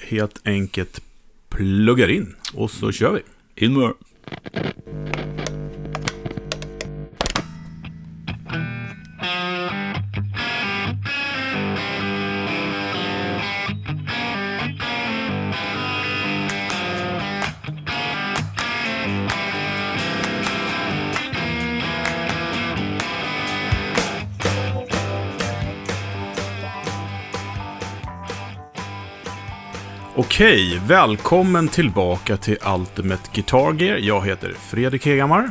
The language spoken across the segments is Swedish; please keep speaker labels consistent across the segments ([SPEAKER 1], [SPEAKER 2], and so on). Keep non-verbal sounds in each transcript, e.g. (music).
[SPEAKER 1] helt enkelt pluggar in och så kör vi.
[SPEAKER 2] In more.
[SPEAKER 1] Okej, välkommen tillbaka till Ultimate Guitar Gear. Jag heter Fredrik Hegamar.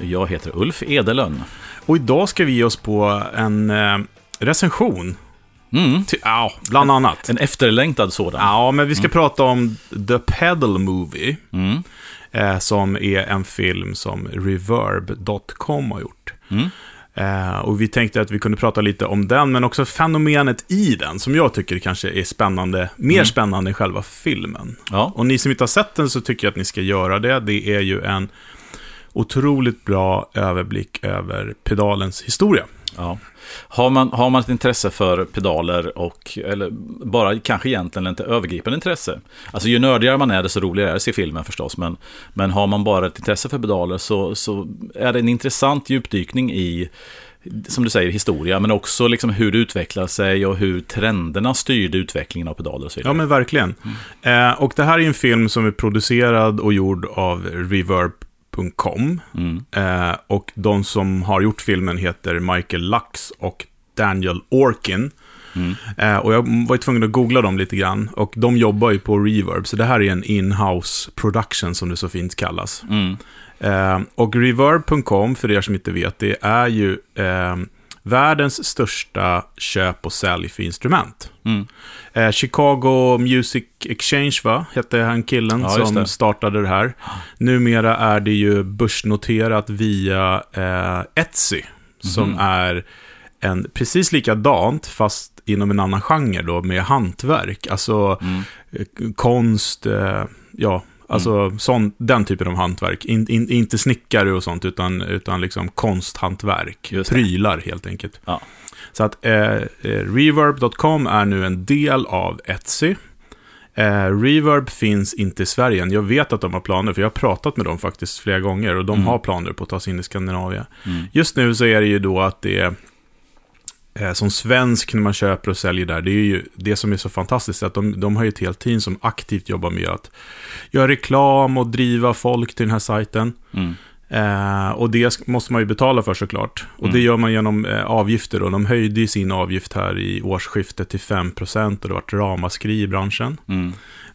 [SPEAKER 2] Jag heter Ulf Edelön.
[SPEAKER 1] Och idag ska vi ge oss på en eh, recension.
[SPEAKER 2] Mm.
[SPEAKER 1] Till, ja, bland annat.
[SPEAKER 2] En efterlängtad sådan.
[SPEAKER 1] Ja, men vi ska prata om The Pedal Movie.
[SPEAKER 2] Mm.
[SPEAKER 1] Eh, som är en film som Reverb.com har gjort.
[SPEAKER 2] Mm.
[SPEAKER 1] Eh, och vi tänkte att vi kunde prata lite om den, men också fenomenet i den, som jag tycker kanske är spännande, mer spännande än själva filmen.
[SPEAKER 2] Ja.
[SPEAKER 1] Och ni som inte har sett den så tycker jag att ni ska göra det. Det är ju en otroligt bra överblick över pedalens historia.
[SPEAKER 2] Ja. Har, man, har man ett intresse för pedaler och, eller bara kanske egentligen inte övergripande intresse. Alltså ju nördigare man är, desto roligare är det att se filmen förstås. Men, men har man bara ett intresse för pedaler så, så är det en intressant djupdykning i, som du säger, historia. Men också liksom hur det utvecklar sig och hur trenderna styrde utvecklingen av pedaler och så vidare.
[SPEAKER 1] Ja, men verkligen. Eh, och det här är en film som är producerad och gjord av
[SPEAKER 2] Mm.
[SPEAKER 1] Eh, och de som har gjort filmen heter Michael Lux och Daniel Orkin.
[SPEAKER 2] Mm.
[SPEAKER 1] Eh, och jag var tvungen att googla dem lite grann. Och de jobbar ju på Reverb, så det här är en in-house production som det så fint kallas.
[SPEAKER 2] Mm.
[SPEAKER 1] Eh, och Reverb.com, för er som inte vet, det är ju eh, världens största köp och sälj för instrument.
[SPEAKER 2] Mm.
[SPEAKER 1] Eh, Chicago Music Exchange, va? Hette han killen
[SPEAKER 2] Ja,
[SPEAKER 1] som startade det här. Numera är det ju börsnoterat via eh, Etsy, som
[SPEAKER 2] Mhm.
[SPEAKER 1] är en precis likadant, fast inom en annan genre då, med hantverk. Alltså
[SPEAKER 2] Mm.
[SPEAKER 1] eh, konst, eh, ja, alltså sån, den typen av hantverk. In, in, inte snickare och sånt, utan, utan liksom konsthantverk. Prylar helt enkelt.
[SPEAKER 2] Ja.
[SPEAKER 1] Så att eh, eh, Reverb.com är nu en del av Etsy. Eh, Reverb finns inte i Sverige än. Jag vet att de har planer, för jag har pratat med dem faktiskt flera gånger. Och de
[SPEAKER 2] Mm.
[SPEAKER 1] har planer på att ta sig in i Skandinavien.
[SPEAKER 2] Mm.
[SPEAKER 1] Just nu så är det ju då att det är som svensk när man köper och säljer där, det är ju det som är så fantastiskt, att de, de har ju ett helt team som aktivt jobbar med att göra reklam och driva folk till den här sajten.
[SPEAKER 2] Mm.
[SPEAKER 1] Eh, och det måste man ju betala för såklart. Och
[SPEAKER 2] Mm.
[SPEAKER 1] det gör man genom eh, avgifter. Och de höjde ju sin avgift här i årsskiftet till 5% och det vart ramaskri i branschen.
[SPEAKER 2] Mm.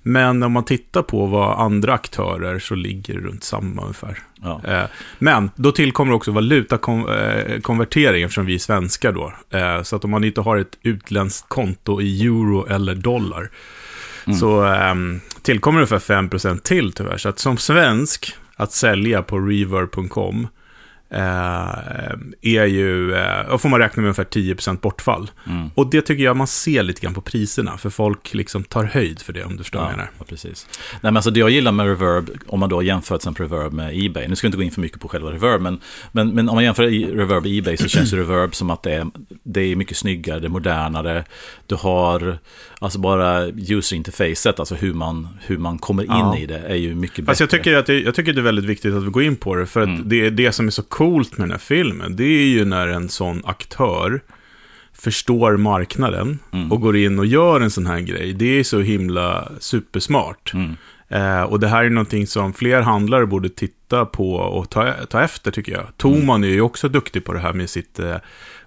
[SPEAKER 1] Men om man tittar på vad andra aktörer så ligger det runt samma ungefär.
[SPEAKER 2] Ja.
[SPEAKER 1] Eh, Men då tillkommer också valutakonvertering eftersom vi är svenskar då. Eh, Så att om man inte har ett utländskt konto i euro eller dollar
[SPEAKER 2] Mm.
[SPEAKER 1] så ehm, tillkommer ungefär 5% till tyvärr. Så att som svensk att sälja på reverb.com eh, är ju, eh, får man räkna med ungefär 10% bortfall.
[SPEAKER 2] Mm.
[SPEAKER 1] Och det tycker jag man ser lite grann på priserna, för folk liksom tar höjd för det om du förstår vad
[SPEAKER 2] Ja,
[SPEAKER 1] menar.
[SPEAKER 2] ja, precis. Nej, men alltså det jag gillar med Reverb, om man då jämför till Reverb med Ebay, nu ska jag inte gå in för mycket på själva Reverb, men, men, men om man jämför Reverb och Ebay så känns ju Reverb som att det är, det är mycket snyggare, det är modernare, du har alltså bara user interfacet, alltså hur man, hur man kommer in
[SPEAKER 1] Ja.
[SPEAKER 2] i det, är ju mycket bättre.
[SPEAKER 1] Fast jag tycker, att det, jag tycker det är väldigt viktigt att vi går in på det, för att
[SPEAKER 2] Mm.
[SPEAKER 1] det är det som är så coolt med den här filmen. Det är ju när en sån aktör förstår marknaden
[SPEAKER 2] Mm.
[SPEAKER 1] och går in och gör en sån här grej. Det är så himla supersmart.
[SPEAKER 2] Mm.
[SPEAKER 1] Eh, och det här är någonting som fler handlare borde titta på och ta, ta efter tycker jag. Toman är ju också duktig på det här med sitt, eh,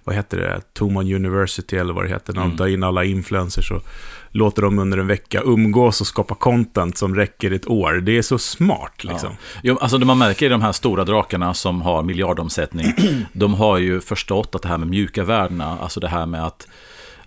[SPEAKER 1] vad heter det, Toman University eller vad det heter, när de
[SPEAKER 2] Mm.
[SPEAKER 1] tar in alla influencers och låter dem under en vecka umgås och skapa content som räcker ett år. Det är så smart liksom.
[SPEAKER 2] Jo, alltså det man märker i de här stora drakarna som har miljardomsättning, (clears throat) de har ju förstått att det här med mjuka värdena, alltså det här med att,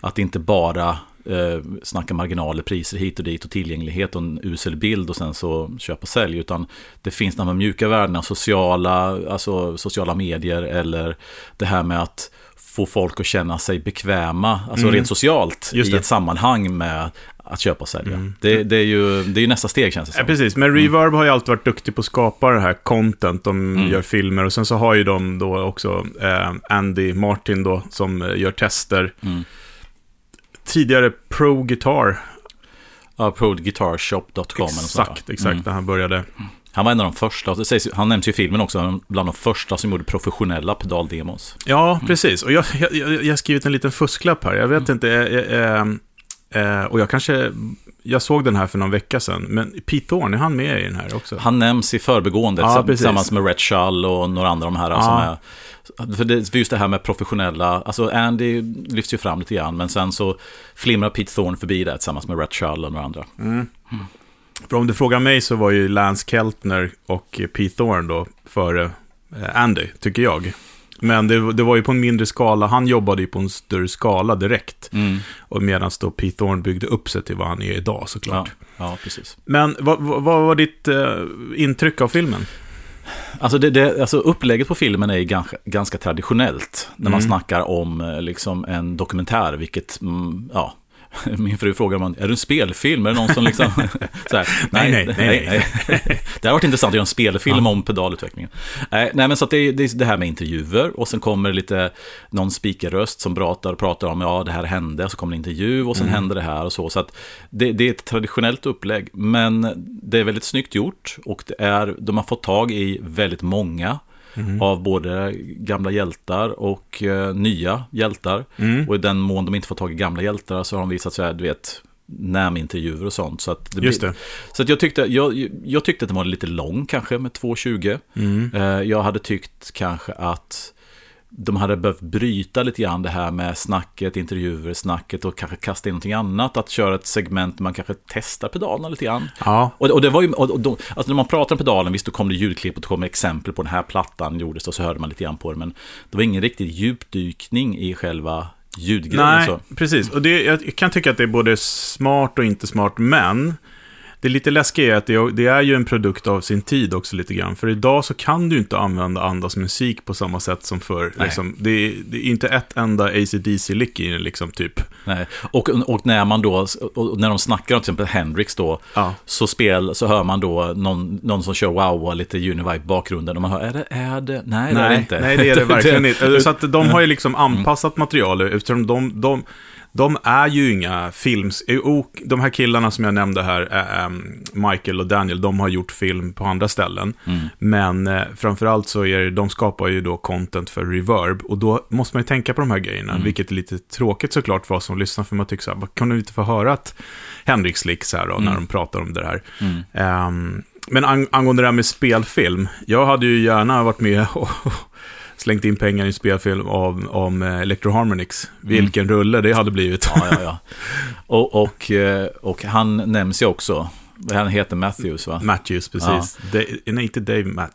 [SPEAKER 2] att inte bara eh, snacka marginaler, priser hit och dit och tillgänglighet och en usel bild och sen så köp och sälj, utan det finns de här mjuka värdena, sociala, alltså sociala medier eller det här med att få folk att känna sig bekväma, alltså
[SPEAKER 1] Mm.
[SPEAKER 2] rent socialt
[SPEAKER 1] Just
[SPEAKER 2] i ett sammanhang med att köpa och sälja.
[SPEAKER 1] Mm.
[SPEAKER 2] Det, det, är ju, det är ju nästa steg känns det
[SPEAKER 1] Ja,
[SPEAKER 2] som.
[SPEAKER 1] precis, men Reverb har ju alltid varit duktig på att skapa det här content. De
[SPEAKER 2] Mm.
[SPEAKER 1] gör filmer och sen så har ju de då också eh, Andy Martin då som eh, gör tester.
[SPEAKER 2] Mm.
[SPEAKER 1] Tidigare Pro Guitar.
[SPEAKER 2] Ja, proguitarshop.com.
[SPEAKER 1] Exakt, exakt, mm. där han började.
[SPEAKER 2] Han var en av de första, det sägs, han nämns ju i filmen också, bland de första som gjorde professionella pedaldemos.
[SPEAKER 1] Ja, precis. Och jag, jag, jag, har skrivit en liten fusklapp här. Jag vet mm. inte, eh, eh, och jag kanske, jag såg den här för någon vecka sedan, men Pete Thorne, är han med i den här också?
[SPEAKER 2] Han nämns i förbegående, ja, tillsammans med Red Shull och några andra av de här ja. som är för, det, just det här med professionella, alltså Andy lyfts ju fram lite grann, men sen så flimrar Pete Thorne förbi där tillsammans med Red Shull och några andra. Mm.
[SPEAKER 1] Mm. För om du frågar mig så var ju Lance Keltner och Pete Thorne då före eh, Andy, tycker jag. Men det, det, var ju på en mindre skala, han jobbade ju på en större skala direkt. Mm. Och medan då Pete Thorne byggde upp sig till vad han är idag såklart.
[SPEAKER 2] Ja, ja precis.
[SPEAKER 1] Men vad, vad, vad var ditt eh, intryck av filmen?
[SPEAKER 2] Alltså, det, det, alltså upplägget på filmen är ganska, ganska traditionellt. När man mm. snackar om eh, liksom, en dokumentär, vilket, mm, ja, (laughs) min fru frågar man, är det en spelfilm? Är det någon som liksom... (laughs) så här,
[SPEAKER 1] nej, nej, nej, nej,
[SPEAKER 2] nej. (laughs) Det har varit intressant att göra en spelfilm ja. om pedalutvecklingen. Nej, nej, men så att det är, det är det här med intervjuer och sen kommer lite någon speakerröst som pratar och pratar om, ja, det här hände, så kommer det intervju och sen mm. händer det här och så. Så att det, det, är ett traditionellt upplägg, men det är väldigt snyggt gjort och det är, de har fått tag i väldigt många mm. av både gamla hjältar och uh, nya hjältar. Mm. Och i den mån de inte får tag i gamla hjältar så har de visat sig, du vet, NAM-intervjuer och sånt. Så, att det
[SPEAKER 1] Just det.
[SPEAKER 2] så att jag, tyckte, jag, jag tyckte att den var lite lång kanske med 2.20. Mm. Uh, jag hade tyckt kanske att de hade behövt bryta lite grann det här med snacket, intervjuer, snacket och kanske kasta in någonting annat. Att köra ett segment där man kanske testar pedalerna lite grann.
[SPEAKER 1] Ja.
[SPEAKER 2] Och, och det var ju, och, och, alltså när man pratar om pedalen, visst då kom det ljudklipp och det kom exempel på den här plattan gjordes och så hörde man lite grann på det. Men det var ingen riktig djupdykning i själva ljudgrejen.
[SPEAKER 1] Nej, så. precis. Och det, jag kan tycka att det är både smart och inte smart, men det lite läskiga är att det, det, är ju en produkt av sin tid också lite grann. För idag så kan du inte använda andras musik på samma sätt som förr. Liksom, det, det, är inte ett enda ACDC-lick i den liksom, typ.
[SPEAKER 2] Nej, och, och när man då, när de snackar om till exempel Hendrix då, ja. så, spel, så hör man då någon, någon som kör wow och lite Univibe i bakgrunden. Och man hör, är det, är det? Nej, nej, det är det inte.
[SPEAKER 1] Nej, det är det (laughs) verkligen inte. Så att de har ju liksom mm. anpassat material eftersom de, de de är ju inga films... De här killarna som jag nämnde här, Michael och Daniel, de har gjort film på andra ställen. Mm. Men eh, framförallt så är det, de skapar ju då content för Reverb. Och då måste man ju tänka på de här grejerna, mm. vilket är lite tråkigt såklart för oss som lyssnar, för man tycker så här, kan du inte få höra att Henrik Slicks här då, mm. när de pratar om det här. Um, men ang angående det här med spelfilm, jag hade ju gärna varit med (laughs) och slängt in pengar i en spelfilm av, om eh, Electroharmonix. Vilken mm. rulle det hade blivit.
[SPEAKER 2] Ja, ja, ja. Och, och, eh, och han nämns ju också. Han heter Matthews, va?
[SPEAKER 1] Matthews, precis. Ja. De, nej, inte Dave Matt.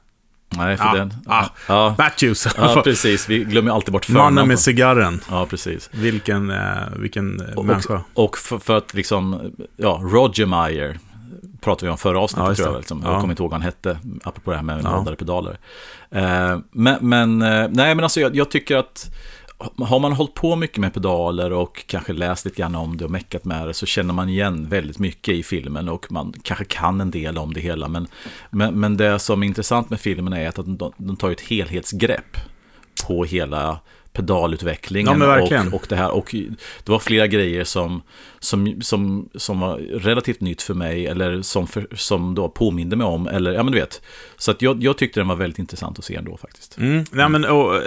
[SPEAKER 2] Nej, för
[SPEAKER 1] ah,
[SPEAKER 2] den.
[SPEAKER 1] Ah, ja. Matthews.
[SPEAKER 2] Ja, precis. Vi glömmer alltid bort förnamn.
[SPEAKER 1] Mannen med cigarren.
[SPEAKER 2] Ja, precis.
[SPEAKER 1] Vilken, eh, vilken
[SPEAKER 2] och,
[SPEAKER 1] människa.
[SPEAKER 2] Och för, för, att liksom, ja, Roger Meyer pratade vi om förra avsnittet ja, tror jag. Liksom. Ja. Jag kommer inte ihåg vad han hette, apropå det här med ja. laddade pedaler. Eh, men, men, eh, nej men alltså jag, jag, tycker att har man hållit på mycket med pedaler och kanske läst lite grann om det och meckat med det så känner man igen väldigt mycket i filmen och man kanske kan en del om det hela. Men, men, men det som är intressant med filmen är att de, de tar ett helhetsgrepp på hela pedalutvecklingen
[SPEAKER 1] ja,
[SPEAKER 2] och, och det här. Och det var flera grejer som, som, som, som var relativt nytt för mig eller som, för, som då påminde mig om. Eller, ja men du vet. Så att jag, jag tyckte den var väldigt intressant att se ändå faktiskt.
[SPEAKER 1] Mm. Ja, men, och, eh,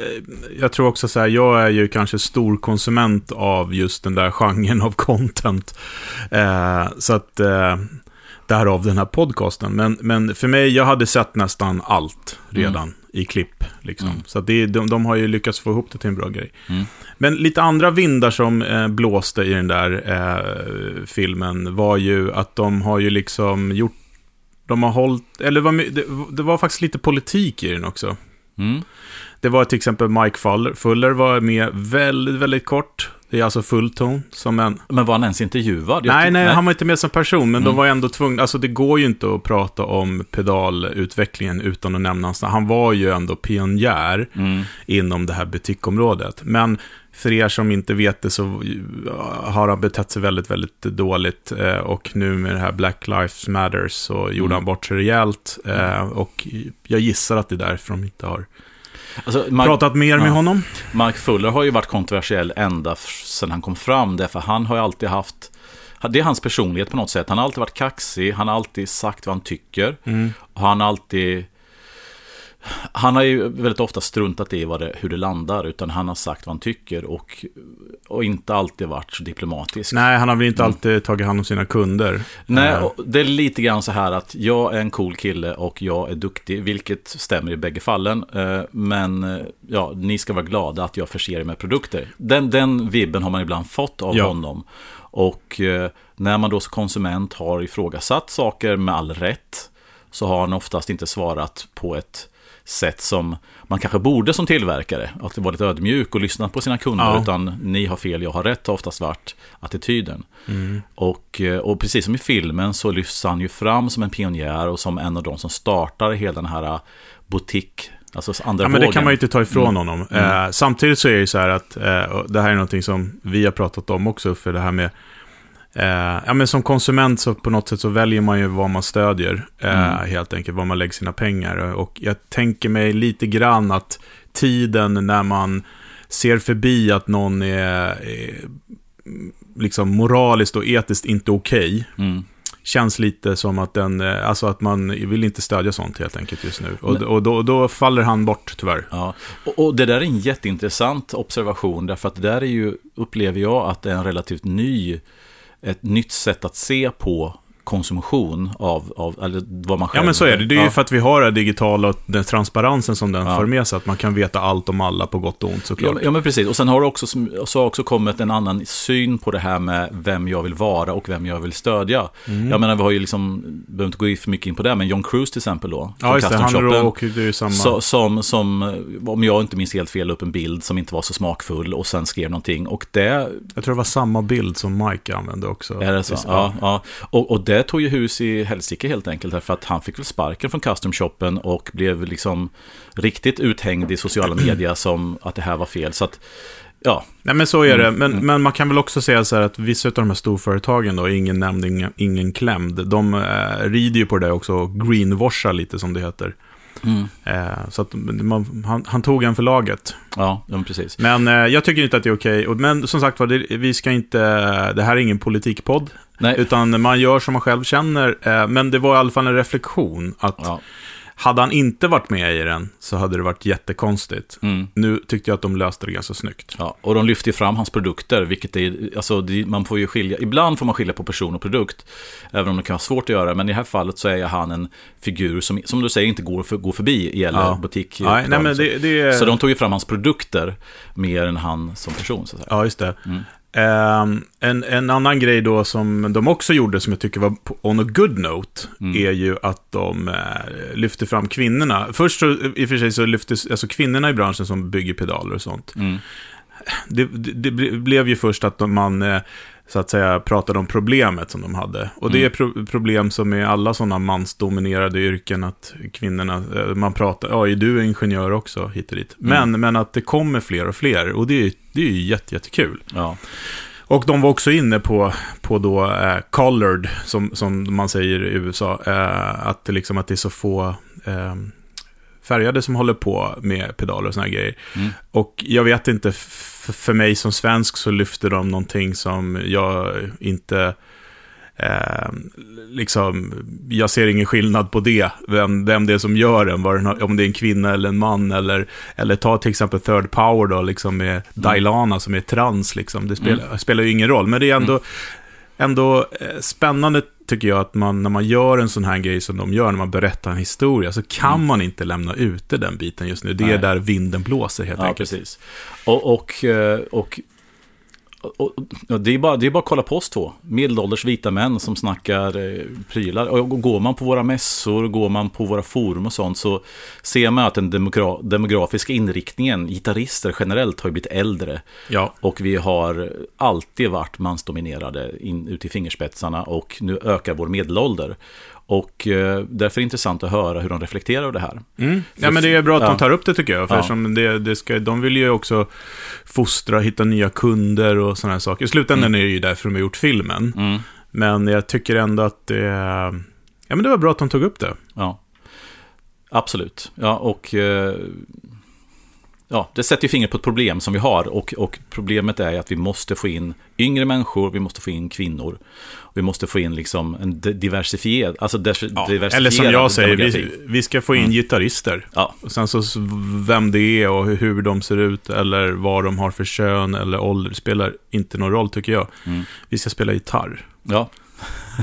[SPEAKER 1] jag tror också så här, jag är ju kanske stor konsument av just den där genren av content. Eh, så att... Eh, därav den här podcasten. Men, men för mig, jag hade sett nästan allt redan. Mm i klipp. Liksom. Mm. Så det, de, de har ju lyckats få ihop det till en bra grej. Mm. Men lite andra vindar som eh, blåste i den där eh, filmen var ju att de har ju liksom gjort... De har hållit... Eller var, det, det var faktiskt lite politik i den också. Mm. Det var till exempel Mike Fuller, Fuller var med väldigt, väldigt kort. Det är alltså fullton som en...
[SPEAKER 2] Men var han ens intervjuad?
[SPEAKER 1] nej, nej, han var inte med som person, men mm. de var ändå tvungna. Alltså det går ju inte att prata om pedalutvecklingen utan att nämna hans Han var ju ändå pionjär mm. inom det här butikområdet. Men för er som inte vet det så har han betett sig väldigt, väldigt dåligt. Eh, och nu med det här Black Lives Matter så gjorde mm. han bort sig rejält. Eh, och jag gissar att det är därför de inte har Alltså, Mark, Pratat mer med ja, honom?
[SPEAKER 2] Mark Fuller har ju varit kontroversiell ända sedan han kom fram. Därför han har ju alltid haft det är hans personlighet på något sätt. Han har alltid varit kaxig, han har alltid sagt vad han tycker.
[SPEAKER 1] Mm.
[SPEAKER 2] Och han har alltid... Han har ju väldigt ofta struntat i det, hur det landar, utan han har sagt vad han tycker och, och inte alltid varit så diplomatisk.
[SPEAKER 1] Nej, han har väl inte alltid tagit hand om sina kunder.
[SPEAKER 2] Nej,
[SPEAKER 1] Eh,
[SPEAKER 2] det är lite grann så här att jag är en cool kille och jag är duktig, vilket stämmer i bägge fallen. Eh, Men eh, ja, ni ska vara glada att jag förser er med produkter. Den, den vibben har man ibland fått av
[SPEAKER 1] Ja.
[SPEAKER 2] honom. Och när man då som konsument har ifrågasatt saker med all rätt, så har han oftast inte svarat på ett sätt som man kanske borde som tillverkare. Att vara lite ödmjuk och lyssna på sina kunder.
[SPEAKER 1] Ja.
[SPEAKER 2] Utan ni har fel, jag har rätt har oftast varit attityden.
[SPEAKER 1] Mm.
[SPEAKER 2] Och, eh, och precis som i filmen så lyfts han ju fram som en pionjär och som en av de som startar hela den här eh, butik, alltså andra
[SPEAKER 1] Ja, men det
[SPEAKER 2] vågen.
[SPEAKER 1] kan man ju inte ta ifrån
[SPEAKER 2] Mm.
[SPEAKER 1] honom. Eh, samtidigt så är det ju så här att, eh, det här är någonting som vi har pratat om också, för det här med, eh, ja men som konsument så på något sätt så väljer man ju vad man stödjer, eh,
[SPEAKER 2] Mm.
[SPEAKER 1] helt enkelt, vad man lägger sina pengar. Och jag tänker mig lite grann att tiden när man ser förbi att någon är, är liksom moraliskt och etiskt inte okej,
[SPEAKER 2] Mm.
[SPEAKER 1] känns lite som att den, eh, alltså att man vill inte stödja sånt helt enkelt just nu. Och, och då, då faller han bort tyvärr.
[SPEAKER 2] Ja, och, och det där är en jätteintressant observation därför att det där är ju, upplever jag, att det är en relativt ny, ett nytt sätt att se på konsumtion av, av eller vad man själv...
[SPEAKER 1] Ja men så är det. Det är ju
[SPEAKER 2] ja.
[SPEAKER 1] för att vi har det digitala och den transparensen som den
[SPEAKER 2] Ja.
[SPEAKER 1] för med sig. Att man kan veta allt om alla på gott och ont såklart.
[SPEAKER 2] ja, men precis. Och sen har det också, så har också kommit en annan syn på det här med vem jag vill vara och vem jag vill stödja.
[SPEAKER 1] Mm.
[SPEAKER 2] Jag menar, vi har ju liksom, behöver inte gå in för mycket in på det, men John Cruise till exempel då.
[SPEAKER 1] Ja, just det. Han
[SPEAKER 2] Shoppen.
[SPEAKER 1] och det är ju samma.
[SPEAKER 2] Så, som, som, om jag inte minns helt fel, upp en bild som inte var så smakfull och sen skrev någonting. Och det,
[SPEAKER 1] Jag tror det var samma bild som Mike använde också.
[SPEAKER 2] är det så? Ja, ja. Och, och det tog ju hus i helsike helt enkelt. Därför att han fick väl sparken från Custom Shoppen och blev liksom riktigt uthängd i sociala (clears throat) medier som att det här var fel. Så att, ja,
[SPEAKER 1] Nej men så är det.
[SPEAKER 2] Mm,
[SPEAKER 1] Men,
[SPEAKER 2] mm.
[SPEAKER 1] men man kan väl också säga så här att vissa av de här storföretagen då, ingen nämnd, ingen, ingen klämd, de eh, rider ju på det också och greenwashar lite som det heter. Eh, så man, han, han tog en för laget.
[SPEAKER 2] ja, ja men precis.
[SPEAKER 1] Men eh, jag tycker inte att det är okej. Och- Men som sagt var, det, vi ska inte, det här är ingen politikpodd.
[SPEAKER 2] Nej,
[SPEAKER 1] Utan man gör som man själv känner. Eh, men det var i alla fall en reflektion att
[SPEAKER 2] ja.
[SPEAKER 1] Hade han inte varit med i den så hade det varit jättekonstigt.
[SPEAKER 2] Mm.
[SPEAKER 1] Nu tyckte jag att de löste det ganska snyggt.
[SPEAKER 2] Ja, och de lyfter ju fram hans produkter, vilket är, alltså man får ju skilja, ibland får man skilja på person och produkt, även om det kan vara svårt att göra, men i det här fallet så är han en figur som, som du säger, inte går, för, går förbi i eller
[SPEAKER 1] Ja.
[SPEAKER 2] butik.
[SPEAKER 1] Nej, nej men det, det är...
[SPEAKER 2] Så de tog ju fram hans produkter mer än han som person, så.
[SPEAKER 1] Ja, just det.
[SPEAKER 2] Mm.
[SPEAKER 1] Ehm, en, en annan grej då som de också gjorde, som jag tycker var on a good note,
[SPEAKER 2] Mm.
[SPEAKER 1] är ju att de eh, lyfte fram kvinnorna. Först så, i och för sig så lyftes, alltså kvinnorna i branschen som bygger pedaler och sånt.
[SPEAKER 2] Mm.
[SPEAKER 1] Det, det, det ble- blev ju först att man, eh, så att säga, pratade om problemet som de hade. Och det
[SPEAKER 2] Mm.
[SPEAKER 1] är pro problem som är alla sådana mansdominerade yrken, att kvinnorna, eh, man pratar, ja, är du ingenjör också, hit och dit.
[SPEAKER 2] Mm.
[SPEAKER 1] Men, men att det kommer fler och fler, och det är, det är ju jätte, jättekul.
[SPEAKER 2] Ja.
[SPEAKER 1] Och de var också inne på, på då eh, colored, som, som man säger i USA, eh, att, liksom, att det är så få eh, färgade som håller på med pedaler och såna här grejer.
[SPEAKER 2] Mm.
[SPEAKER 1] Och jag vet inte, f- för mig som svensk så lyfter de någonting som jag inte... Eh, liksom, jag ser ingen skillnad på det, vem, vem det är som gör den, den om det är en kvinna eller en man, eller, eller ta till exempel Third Power då, liksom med Dailana som är trans, liksom. det spelar, spelar ju ingen roll, men det är ändå, ändå eh, spännande tycker jag att man, när man gör en sån här grej som de gör, när man berättar en historia, så kan man inte lämna ute den biten just nu. Det är
[SPEAKER 2] Nej.
[SPEAKER 1] där vinden blåser helt
[SPEAKER 2] Ja,
[SPEAKER 1] enkelt.
[SPEAKER 2] precis. Och, och, eh, och, och, och det, är bara, det är bara att kolla på oss två. Medelålders vita män som snackar eh, prylar. Och går man på våra mässor, går man på våra forum och sånt så ser man att den demogra- demografiska inriktningen, gitarrister generellt, har ju blivit äldre.
[SPEAKER 1] Ja.
[SPEAKER 2] Och vi har alltid varit mansdominerade in, ut i fingerspetsarna och nu ökar vår medelålder. Och eh, därför är det intressant att höra hur de reflekterar över det här.
[SPEAKER 1] Mm. Ja, men det är bra att
[SPEAKER 2] Ja.
[SPEAKER 1] de tar upp det tycker jag. För
[SPEAKER 2] Ja.
[SPEAKER 1] som det, det ska, de vill ju också fostra, hitta nya kunder och sådana här saker. I slutändan är det ju därför de har gjort filmen.
[SPEAKER 2] Mm.
[SPEAKER 1] Men jag tycker ändå att det, ja, men det var bra att de tog upp det.
[SPEAKER 2] Ja, absolut. Ja, och eh, ja, det sätter ju fingret på ett problem som vi har. Och, och problemet är att vi måste få in yngre människor, vi måste få in kvinnor. Vi måste få in liksom en diversifierad, alltså
[SPEAKER 1] ja, Eller som jag säger, vi, vi, ska få in mm. gitarrister. Ja. Och sen så vem det är och hur de ser ut eller vad de har för kön eller ålder spelar inte någon roll tycker jag. Mm. Vi ska spela gitarr.
[SPEAKER 2] Ja.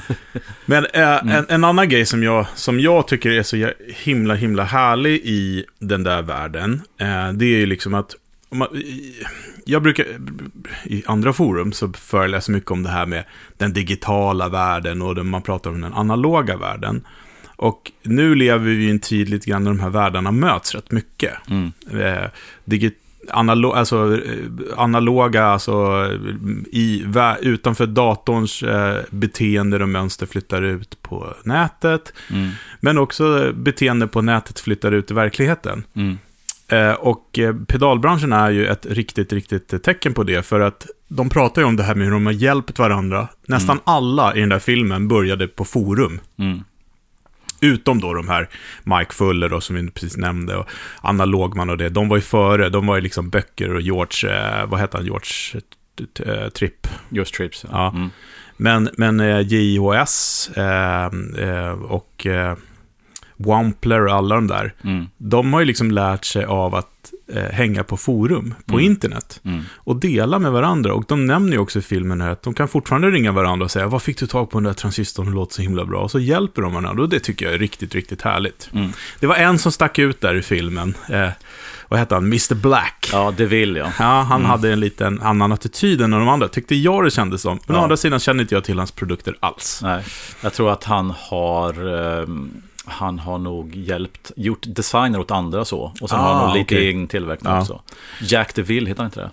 [SPEAKER 2] (laughs)
[SPEAKER 1] Men äh, mm. en, en, annan grej som jag, som jag tycker är så himla, himla härlig i den där världen, äh, det är ju liksom att man, jag brukar, i andra forum så föreläser mycket om det här med den digitala världen och man pratar om den analoga världen. Och nu lever vi i en tid lite grann när de här världarna möts rätt mycket. Mm. Eh, digit, analo alltså, eh, analoga, alltså i, utanför datorns eh, beteende och mönster flyttar ut på nätet. Mm. Men också beteende på nätet flyttar ut i verkligheten. Mm. Eh, och eh, pedalbranschen är ju ett riktigt, riktigt tecken på det. För att de pratar ju om det här med hur de har hjälpt varandra. Nästan mm. alla i den där filmen började på forum. Mm. Utom då de här Mike Fuller då, som vi precis nämnde och Anna Lågman och det. De var ju före, de var ju liksom böcker och George, eh, vad hette han, George eh, Tripp.
[SPEAKER 2] George Tripps.
[SPEAKER 1] Ja. Mm. Men, men eh, JHS eh, eh, och eh, Wampler och alla de där, mm. de har ju liksom lärt sig av att eh, hänga på forum på mm. internet mm. och dela med varandra. Och de nämner ju också i filmen att de kan fortfarande ringa varandra och säga, vad fick du tag på den där transistorn, det låter så himla bra. Och så hjälper de varandra och det tycker jag är riktigt, riktigt härligt. Mm. Det var en som stack ut där i filmen. Eh, vad hette han? Mr Black.
[SPEAKER 2] Ja, det vill jag.
[SPEAKER 1] Ja, han mm. hade en liten annan attityd än de andra, tyckte jag det kändes som. Men ja. å andra sidan känner inte jag till hans produkter alls.
[SPEAKER 2] Nej, jag tror att han har... Um han har nog hjälpt, gjort designer åt andra så. Och sen ah, har han nog lite okay. egen tillverkning ja. också. Jack DeVille, heter han inte det?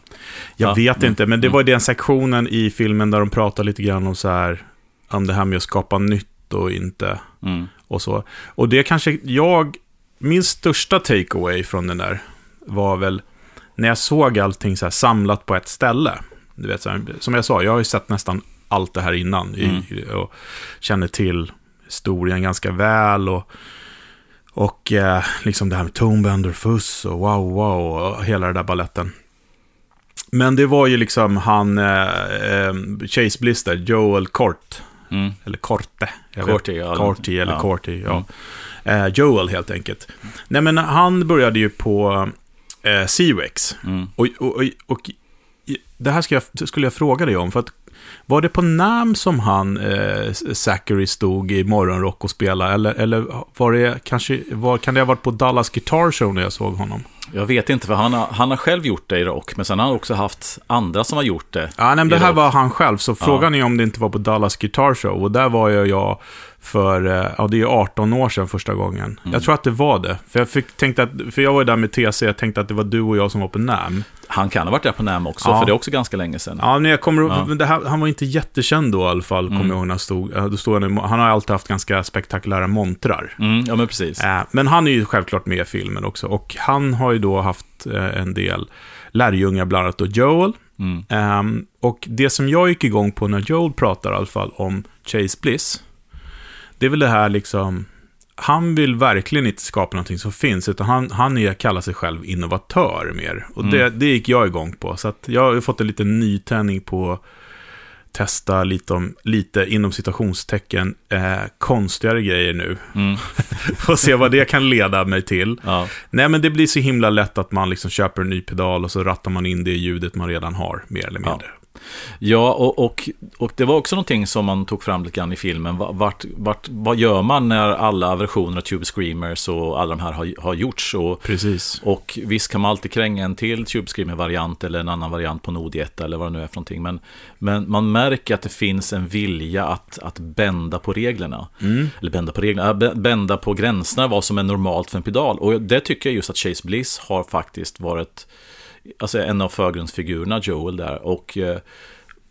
[SPEAKER 1] Jag ja. vet mm. inte, men det var mm. den sektionen i filmen där de pratar lite grann om så här, om det här med att skapa nytt och inte. Mm. Och så. Och det kanske, jag, min största takeaway från den där var väl när jag såg allting så här samlat på ett ställe. Du vet, så här, som jag sa, jag har ju sett nästan allt det här innan mm. i, och känner till historien ganska väl. Och, och eh, liksom det här med Tonebender, Fuss och wow, wow och hela den där balletten. Men det var ju liksom han, eh, eh Chase Blister, Joel Kort. Mm. Eller Korte.
[SPEAKER 2] Korti, ja.
[SPEAKER 1] Korti eller ja. Korti, ja. Mm. Eh, Joel helt enkelt. Nej men han började ju på eh, CWX. Mm. Och, och, och, och, det här ska jag, skulle jag fråga dig om. För att var det på NAM som han, eh, Zachary, stod i morgonrock och spelade? Eller, eller var det kanske, var, kan det ha varit på Dallas Guitar Show när jag såg honom?
[SPEAKER 2] Jag vet inte, för han har, han har själv gjort det i rock, men sen har han också haft andra som har gjort det.
[SPEAKER 1] Ja, nej, men det här rock. var han själv, så frågan ja. är om det inte var på Dallas Guitar Show. Och där var jag, jag för, eh, ja det är 18 år sedan första gången. Mm. Jag tror att det var det. För jag, fick, tänkte att, för jag var ju där med TC, jag tänkte att det var du och jag som var på NAM.
[SPEAKER 2] Han kan ha varit där på NAM också, ja. för det är också ganska länge sedan.
[SPEAKER 1] Ja, men jag kommer ja. men här, han var inte jättekänd då i alla fall, mm. kommer jag ihåg när han stod. Då stod han, han har alltid haft ganska spektakulära montrar.
[SPEAKER 2] Mm, ja, men precis.
[SPEAKER 1] Äh, men han är ju självklart med i filmen också. Och han har ju då haft äh, en del lärjungar, bland annat då Joel. Mm. Um, och det som jag gick igång på när Joel pratar i alla fall om Chase Bliss, det är väl det här liksom, han vill verkligen inte skapa någonting som finns, utan han, han är, kallar sig själv innovatör mer. Och det, mm. det gick jag igång på. Så jag har fått en liten nytändning på testa lite, om, lite inom citationstecken eh, konstigare grejer nu. Mm. (laughs) Får se vad det kan leda mig till. Ja. Nej, men det blir så himla lätt att man liksom köper en ny pedal och så rattar man in det ljudet man redan har, mer eller mindre. Ja.
[SPEAKER 2] Ja, och, och, och det var också någonting som man tog fram lite grann i filmen. Vart, vart, vad gör man när alla versioner av Tube Screamers och alla de här har, har gjorts? Och,
[SPEAKER 1] Precis.
[SPEAKER 2] Och visst kan man alltid kränga en till Tube Screamer-variant eller en annan variant på Node 1 eller vad det nu är för någonting. Men, men man märker att det finns en vilja att, att bända på reglerna. Mm. Eller bända på reglerna, bända på gränserna vad som är normalt för en pedal. Och det tycker jag just att Chase Bliss har faktiskt varit alltså en av förgrundsfigurerna, Joel där. Och, eh,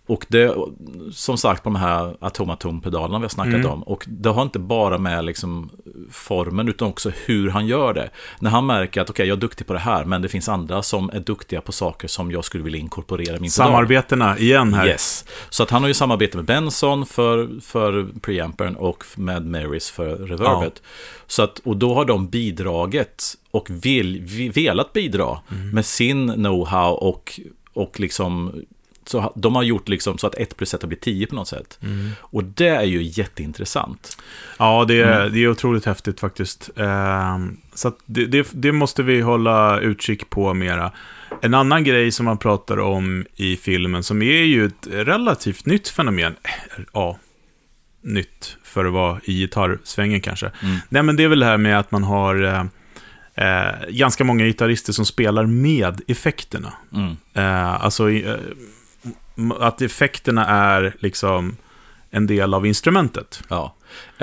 [SPEAKER 2] och det, som sagt, på de här atomatom-pedalerna vi har snackat mm. om. Och det har inte bara med liksom formen utan också hur han gör det. När han märker att okej, okay, jag är duktig på det här, men det finns andra som är duktiga på saker som jag skulle vilja inkorporera min
[SPEAKER 1] Samarbetena igen här.
[SPEAKER 2] Yes. Så att han har ju samarbete med Benson för, för preampern och med Marys för reverbet. Ja. Så att, och då har de bidragit och vill, velat bidra mm. med sin know-how och, och liksom så de har gjort liksom så att 1 plus 1 har blivit 10 på något sätt. Mm. Och det är ju jätteintressant.
[SPEAKER 1] Ja, det är, mm. det är otroligt häftigt faktiskt. Eh, så det, det, det, måste vi hålla utkik på mera. En annan grej som man pratar om i filmen, som är ju ett relativt nytt fenomen. Eh, ja, nytt för att vara i gitarrsvängen kanske. Mm. Nej, men det är väl det här med att man har... Eh, Eh, ganska många gitarrister som spelar med effekterna. Mm. Eh, alltså, eh, att effekterna är liksom en del av instrumentet.
[SPEAKER 2] Ja,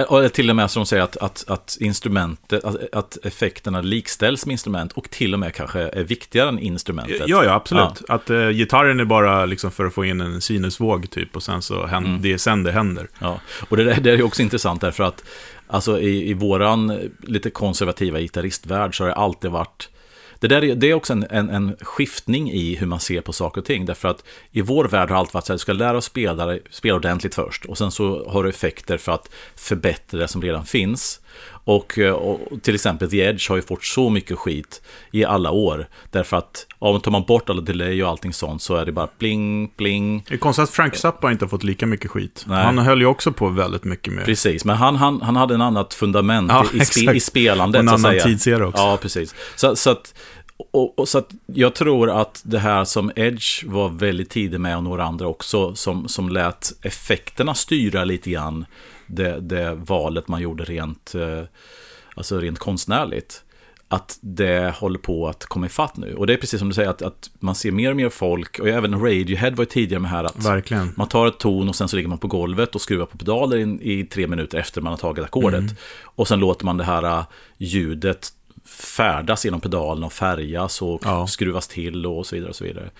[SPEAKER 2] och till och med som de säger att, att, att instrumentet, att, att, effekterna likställs med instrument och till och med kanske är viktigare än instrumentet.
[SPEAKER 1] Ja, ja, absolut. Ja. Att uh, gitarren är bara liksom för att få in en sinusvåg typ och sen så händer, mm. det är sen det händer.
[SPEAKER 2] Ja, och det, det är också intressant därför att alltså i, i våran lite konservativa gitarristvärld så har det alltid varit det, där är, det är också en, en, en, skiftning i hur man ser på saker och ting. Därför att i vår värld har allt varit så att du ska lära oss spela, spela ordentligt först. Och sen så har du effekter för att förbättra det som redan finns. Och, och, till exempel The Edge har ju fått så mycket skit i alla år. Därför att om tar man bort alla delay och allting sånt så är det bara bling, bling.
[SPEAKER 1] Det är konstigt att Frank Zappa inte har fått lika mycket skit. Nej. Han höll ju också på väldigt mycket med.
[SPEAKER 2] Precis, men han, han, han hade en annat fundament ja, i, spe, i spelandet. Och
[SPEAKER 1] en annan tidsera också.
[SPEAKER 2] Ja, precis. Så, så att och, och, så att jag tror att det här som Edge var väldigt tidig med och några andra också som, som lät effekterna styra lite grann det, det valet man gjorde rent, eh, alltså rent konstnärligt. Att det håller på att komma ifatt nu. Och det är precis som du säger att, att man ser mer och mer folk, och även Radiohead var ju tidigare med här att
[SPEAKER 1] Verkligen.
[SPEAKER 2] man tar ett ton och sen så ligger man på golvet och skruvar på pedaler i, i tre minuter efter man har tagit ackordet. Mm. Och sen låter man det här eh, ljudet färdas genom pedalen och färgas och ja. skruvas till och så vidare. Och så vidare.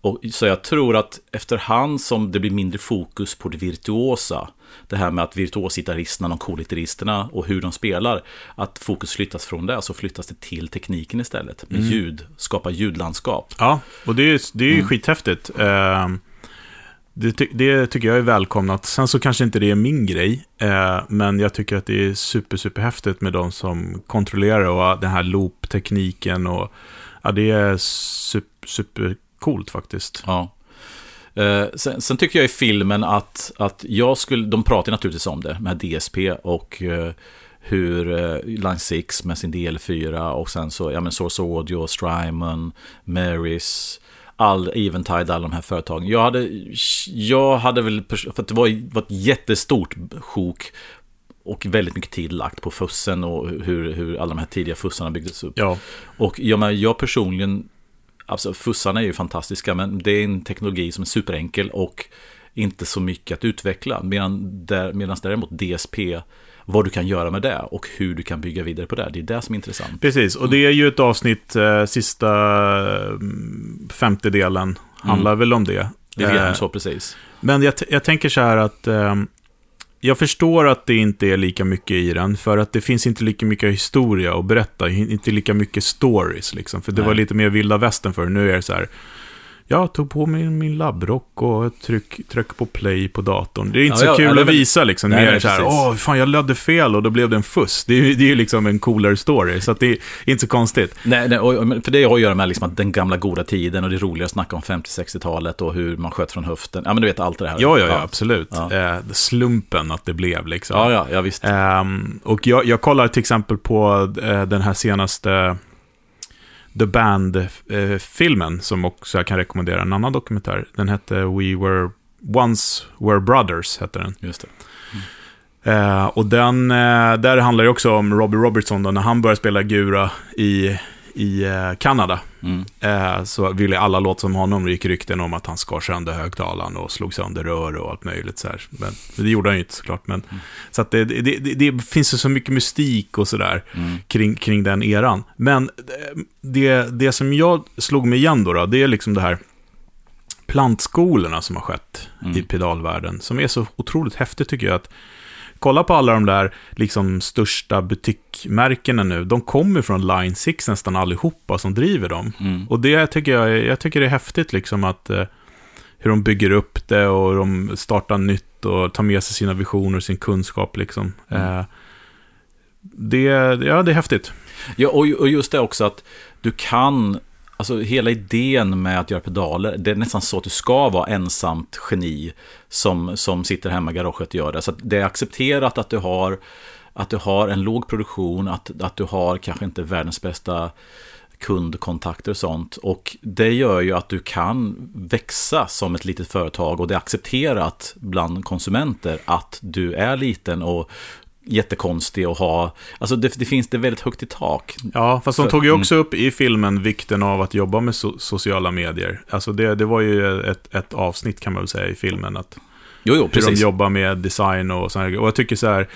[SPEAKER 2] Och, så jag tror att efterhand som det blir mindre fokus på det virtuosa, det här med att virtuosgitarristerna, de coolgitarristerna och hur de spelar, att fokus flyttas från det, så flyttas det till tekniken istället. Med mm. ljud, skapa ljudlandskap.
[SPEAKER 1] Ja, och det är, det är ju mm. skithäftigt. Uh, det, ty det, tycker jag är välkomnat. Sen så kanske inte det är min grej, eh, men jag tycker att det är super, super häftigt med de som kontrollerar och den här loop-tekniken och ja, det är super, super coolt faktiskt.
[SPEAKER 2] Ja. Eh, sen, sen, tycker jag i filmen att, att jag skulle, de pratar naturligtvis om det med DSP och eh, hur eh, Line 6 med sin DL4 och sen så, ja men Source Audio, Strymon, Marys, all Eventide, alla de här företagen. Jag hade, jag hade väl, för det var, var ett jättestort sjok och väldigt mycket tid lagt på fussen och hur, hur alla de här tidiga fussarna byggdes upp.
[SPEAKER 1] Ja.
[SPEAKER 2] Och jag, jag personligen, alltså fussarna är ju fantastiska, men det är en teknologi som är superenkel och inte så mycket att utveckla. Medan, där, medan däremot DSP vad du kan göra med det och hur du kan bygga vidare på det. Det är det som är intressant.
[SPEAKER 1] Precis, och det är ju ett avsnitt, eh, sista mm, femtedelen handlar mm. väl om det.
[SPEAKER 2] Det är eh, så, precis.
[SPEAKER 1] Men jag, jag tänker så här att eh, jag förstår att det inte är lika mycket i den, för att det finns inte lika mycket historia att berätta, inte lika mycket stories liksom. För det Nej. var lite mer vilda västern för nu är det så här, jag tog på mig min labbrock och tryck, tryck på play på datorn. Det är inte ja, så ja, kul ja, att visa liksom. Nej, mer så här, åh, fan jag ledde fel och då blev det en fuss. Det är ju det är liksom en coolare story, så det är inte så konstigt.
[SPEAKER 2] Nej, nej och, för det har att göra med liksom att den gamla goda tiden och det är roligare att snacka om 50-60-talet och hur man sköt från höften. Ja, men du vet allt det här.
[SPEAKER 1] Ja, ja, ja absolut. Eh, slumpen att det blev liksom.
[SPEAKER 2] Ja, ja, ja visst.
[SPEAKER 1] Eh, och jag, jag kollar till exempel på eh, den här senaste The Band-filmen, som också jag kan rekommendera, en annan dokumentär. Den hette We Were Once Were Brothers, hette den.
[SPEAKER 2] Just det.
[SPEAKER 1] Mm. Eh, och den, eh, där handlar det också om Robbie Robertson, då, när han började spela gura i i eh, Kanada. Mm. Eh, så ville alla låta som honom. Det gick rykten om att han skar sönder högtalaren och slog sönder rör och allt möjligt. Så här. Men, det gjorde han ju inte såklart. Men, mm. Så det, det, det, det, finns ju så mycket mystik och sådär mm. kring, kring den eran. Men det, det som jag slog mig igen då, då det är liksom det här plantskolorna som har skett mm. i pedalvärlden. Som är så otroligt häftigt tycker jag. att kolla på alla de där liksom största butikmärkena nu. De kommer från Line 6 nästan allihopa som driver dem.
[SPEAKER 2] Mm.
[SPEAKER 1] Och det tycker jag, jag tycker det är häftigt liksom att eh, hur de bygger upp det och de startar nytt och tar med sig sina visioner och sin kunskap liksom.
[SPEAKER 2] Mm.
[SPEAKER 1] Eh, det, ja, det är häftigt.
[SPEAKER 2] Ja, och, och just det också att du kan, alltså hela idén med att göra pedaler, det är nästan så att du ska vara ensamt geni som, som sitter hemma i garaget och gör det. Så att det är accepterat att du har, att du har en låg produktion, att, att du har kanske inte världens bästa kundkontakter och sånt. Och det gör ju att du kan växa som ett litet företag och det är accepterat bland konsumenter att du är liten och jättekonstig och ha, alltså det, det finns det väldigt högt i tak.
[SPEAKER 1] Ja, fast de
[SPEAKER 2] För-
[SPEAKER 1] tog ju
[SPEAKER 2] mm.
[SPEAKER 1] också upp i filmen vikten av att jobba med so sociala medier. Alltså det, det var ju ett, ett avsnitt kan man väl säga i filmen. Att
[SPEAKER 2] Jo, jo,
[SPEAKER 1] hur
[SPEAKER 2] precis.
[SPEAKER 1] de jobbar med design och sådär. Och jag tycker så här,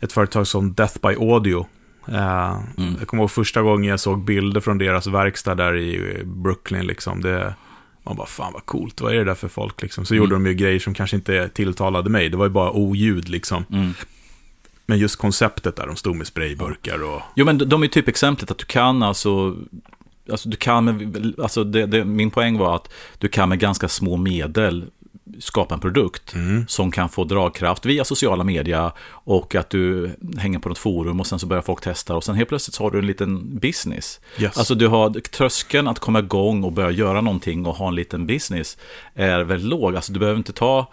[SPEAKER 1] ett företag som Death by Audio. Eh,
[SPEAKER 2] Mm.
[SPEAKER 1] Jag kommer ihåg första gången jag såg bilder från deras verkstad där i Brooklyn. Liksom. Det, man bara, fan vad coolt, vad är det där för folk? Liksom. Så
[SPEAKER 2] Mm.
[SPEAKER 1] gjorde de ju grejer som kanske inte tilltalade mig. Det var ju bara oljud liksom.
[SPEAKER 2] Mm.
[SPEAKER 1] Men just konceptet där, de stod med sprayburkar och...
[SPEAKER 2] Jo, men de är typexemplet att du kan alltså, alltså du kan med, alltså det, det, min poäng var att du kan med ganska små medel skapa en produkt
[SPEAKER 1] Mm.
[SPEAKER 2] som kan få dragkraft via sociala medier och att du hänger på något forum och sen så börjar folk testa och sen helt plötsligt så har du en liten business.
[SPEAKER 1] Yes.
[SPEAKER 2] Alltså du har tröskeln att komma igång och börja göra någonting och ha en liten business är väldigt låg. Alltså du behöver inte ta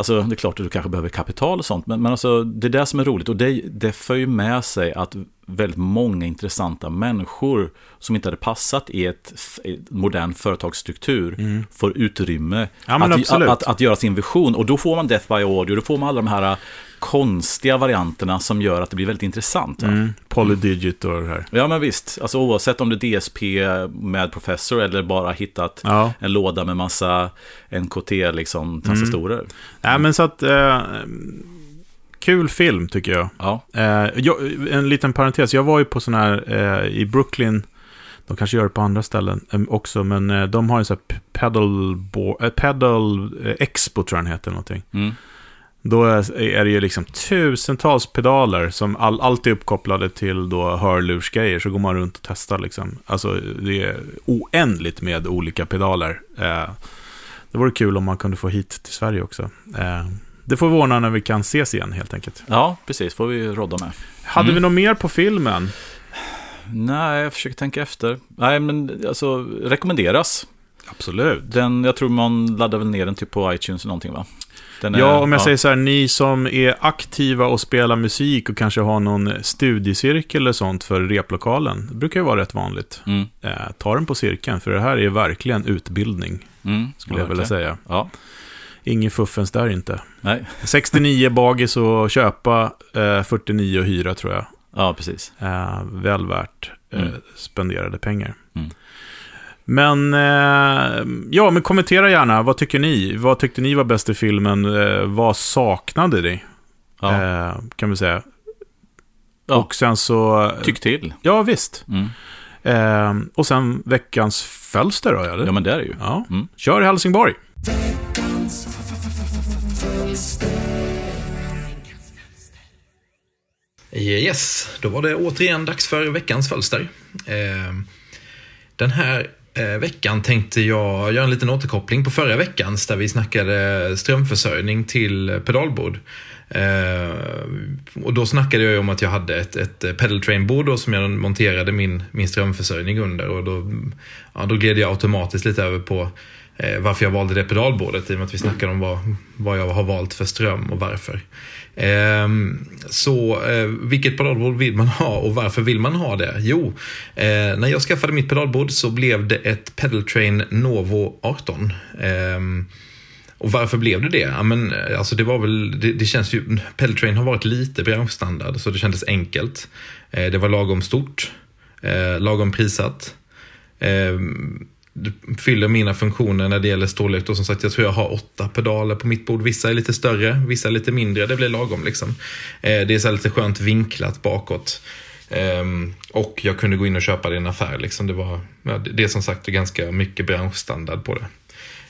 [SPEAKER 2] Alltså det är klart att du kanske behöver kapital och sånt, men, men alltså, det är det som är roligt. Och det, det för ju med sig att väldigt många intressanta människor som inte hade passat i ett, modern företagsstruktur får utrymme
[SPEAKER 1] Mm. Ja,
[SPEAKER 2] att, att, att, att göra sin vision. Och då får man Death by Audio, då får man alla de här konstiga varianterna som gör att det blir väldigt intressant.
[SPEAKER 1] Mm, Polydigit och det här.
[SPEAKER 2] Ja men visst, alltså oavsett om det är DSP med Professor eller bara hittat
[SPEAKER 1] Ja.
[SPEAKER 2] en låda med massa NKT liksom transistorer.
[SPEAKER 1] Nej, men så att... Eh, kul film, tycker jag.
[SPEAKER 2] Ja.
[SPEAKER 1] Eh, jag. En liten parentes, jag var ju på sån här eh, i Brooklyn. De kanske gör det på andra ställen eh, också, men eh, de har en sån här pedal, eh, pedal eh, expo, tror jag den heter, någonting.
[SPEAKER 2] Mm.
[SPEAKER 1] Då är, är det ju liksom tusentals pedaler som all, alltid är uppkopplade till då hörlursgrejer. Så går man runt och testar liksom. Alltså det är oändligt med olika pedaler. Eh, det vore kul om man kunde få hit till Sverige också. Eh, det får vi ordna när vi kan ses igen helt enkelt.
[SPEAKER 2] Ja, precis. Får vi rodda med.
[SPEAKER 1] Hade
[SPEAKER 2] Mm.
[SPEAKER 1] vi något mer på filmen?
[SPEAKER 2] Nej, jag försöker tänka efter. Nej, men alltså rekommenderas.
[SPEAKER 1] Absolut.
[SPEAKER 2] Den, jag tror man laddar väl ner den typ på iTunes eller någonting va? Den
[SPEAKER 1] Ja,
[SPEAKER 2] är-
[SPEAKER 1] om jag säger så här, ni som är aktiva och spelar musik och kanske har någon studiecirkel eller sånt för replokalen. Det brukar ju vara rätt vanligt.
[SPEAKER 2] Mm,
[SPEAKER 1] Eh, ta den på cirkeln, för det här är verkligen utbildning,
[SPEAKER 2] mm,
[SPEAKER 1] skulle
[SPEAKER 2] ja,
[SPEAKER 1] jag vilja säga.
[SPEAKER 2] Ja,
[SPEAKER 1] Ingen fuffens där inte.
[SPEAKER 2] Nej.
[SPEAKER 1] 69 bagis och köpa, eh, 49 och hyra tror jag.
[SPEAKER 2] Ja, precis.
[SPEAKER 1] Eh, väl värt eh,
[SPEAKER 2] Mm.
[SPEAKER 1] spenderade pengar.
[SPEAKER 2] Mm.
[SPEAKER 1] Men, eh, ja, men kommentera gärna. Vad tycker ni? Vad tyckte ni var bäst i filmen? Eh, vad saknade ni?
[SPEAKER 2] Ja.
[SPEAKER 1] Eh, kan vi säga.
[SPEAKER 2] Ja.
[SPEAKER 1] Och sen så...
[SPEAKER 2] Tyck till.
[SPEAKER 1] Ja, visst.
[SPEAKER 2] Mm.
[SPEAKER 1] Eh, och sen veckans fölster då, eller?
[SPEAKER 2] Ja, men det är det ju.
[SPEAKER 1] Ja.
[SPEAKER 2] Mm.
[SPEAKER 1] Kör i Helsingborg.
[SPEAKER 3] Yes, då var det återigen dags för veckans fölster. Ehm, den här eh, veckan tänkte jag göra en liten återkoppling på förra veckans där vi snackade strömförsörjning till pedalbord. Ehm, och då snackade jag ju om att jag hade ett, ett pedaltrainbord som jag monterade min, min strömförsörjning under och då, ja, då gled jag automatiskt lite över på Eh, varför jag valde det pedalbordet i och med att vi snackade om vad, vad jag har valt för ström och varför. Ehm, så eh, vilket pedalbord vill man ha och varför vill man ha det? Jo, eh, när jag skaffade mitt pedalbord så blev det ett Pedal Train Novo 18. Ehm, och varför blev det det? Ja, men, eh, alltså det var väl, det, det känns ju, Pedal Train har varit lite branschstandard så det kändes enkelt. Eh, det var lagom stort, eh, lagom prissatt. Ehm, det fyller mina funktioner när det gäller storlek. Då, som sagt, jag tror jag har åtta pedaler på mitt bord. Vissa är lite större, vissa är lite mindre. Det blir lagom liksom. Eh, det är så lite skönt vinklat bakåt. Ehm, och jag kunde gå in och köpa det i en affär. Liksom. Det, var, det är som sagt ganska mycket branschstandard på det.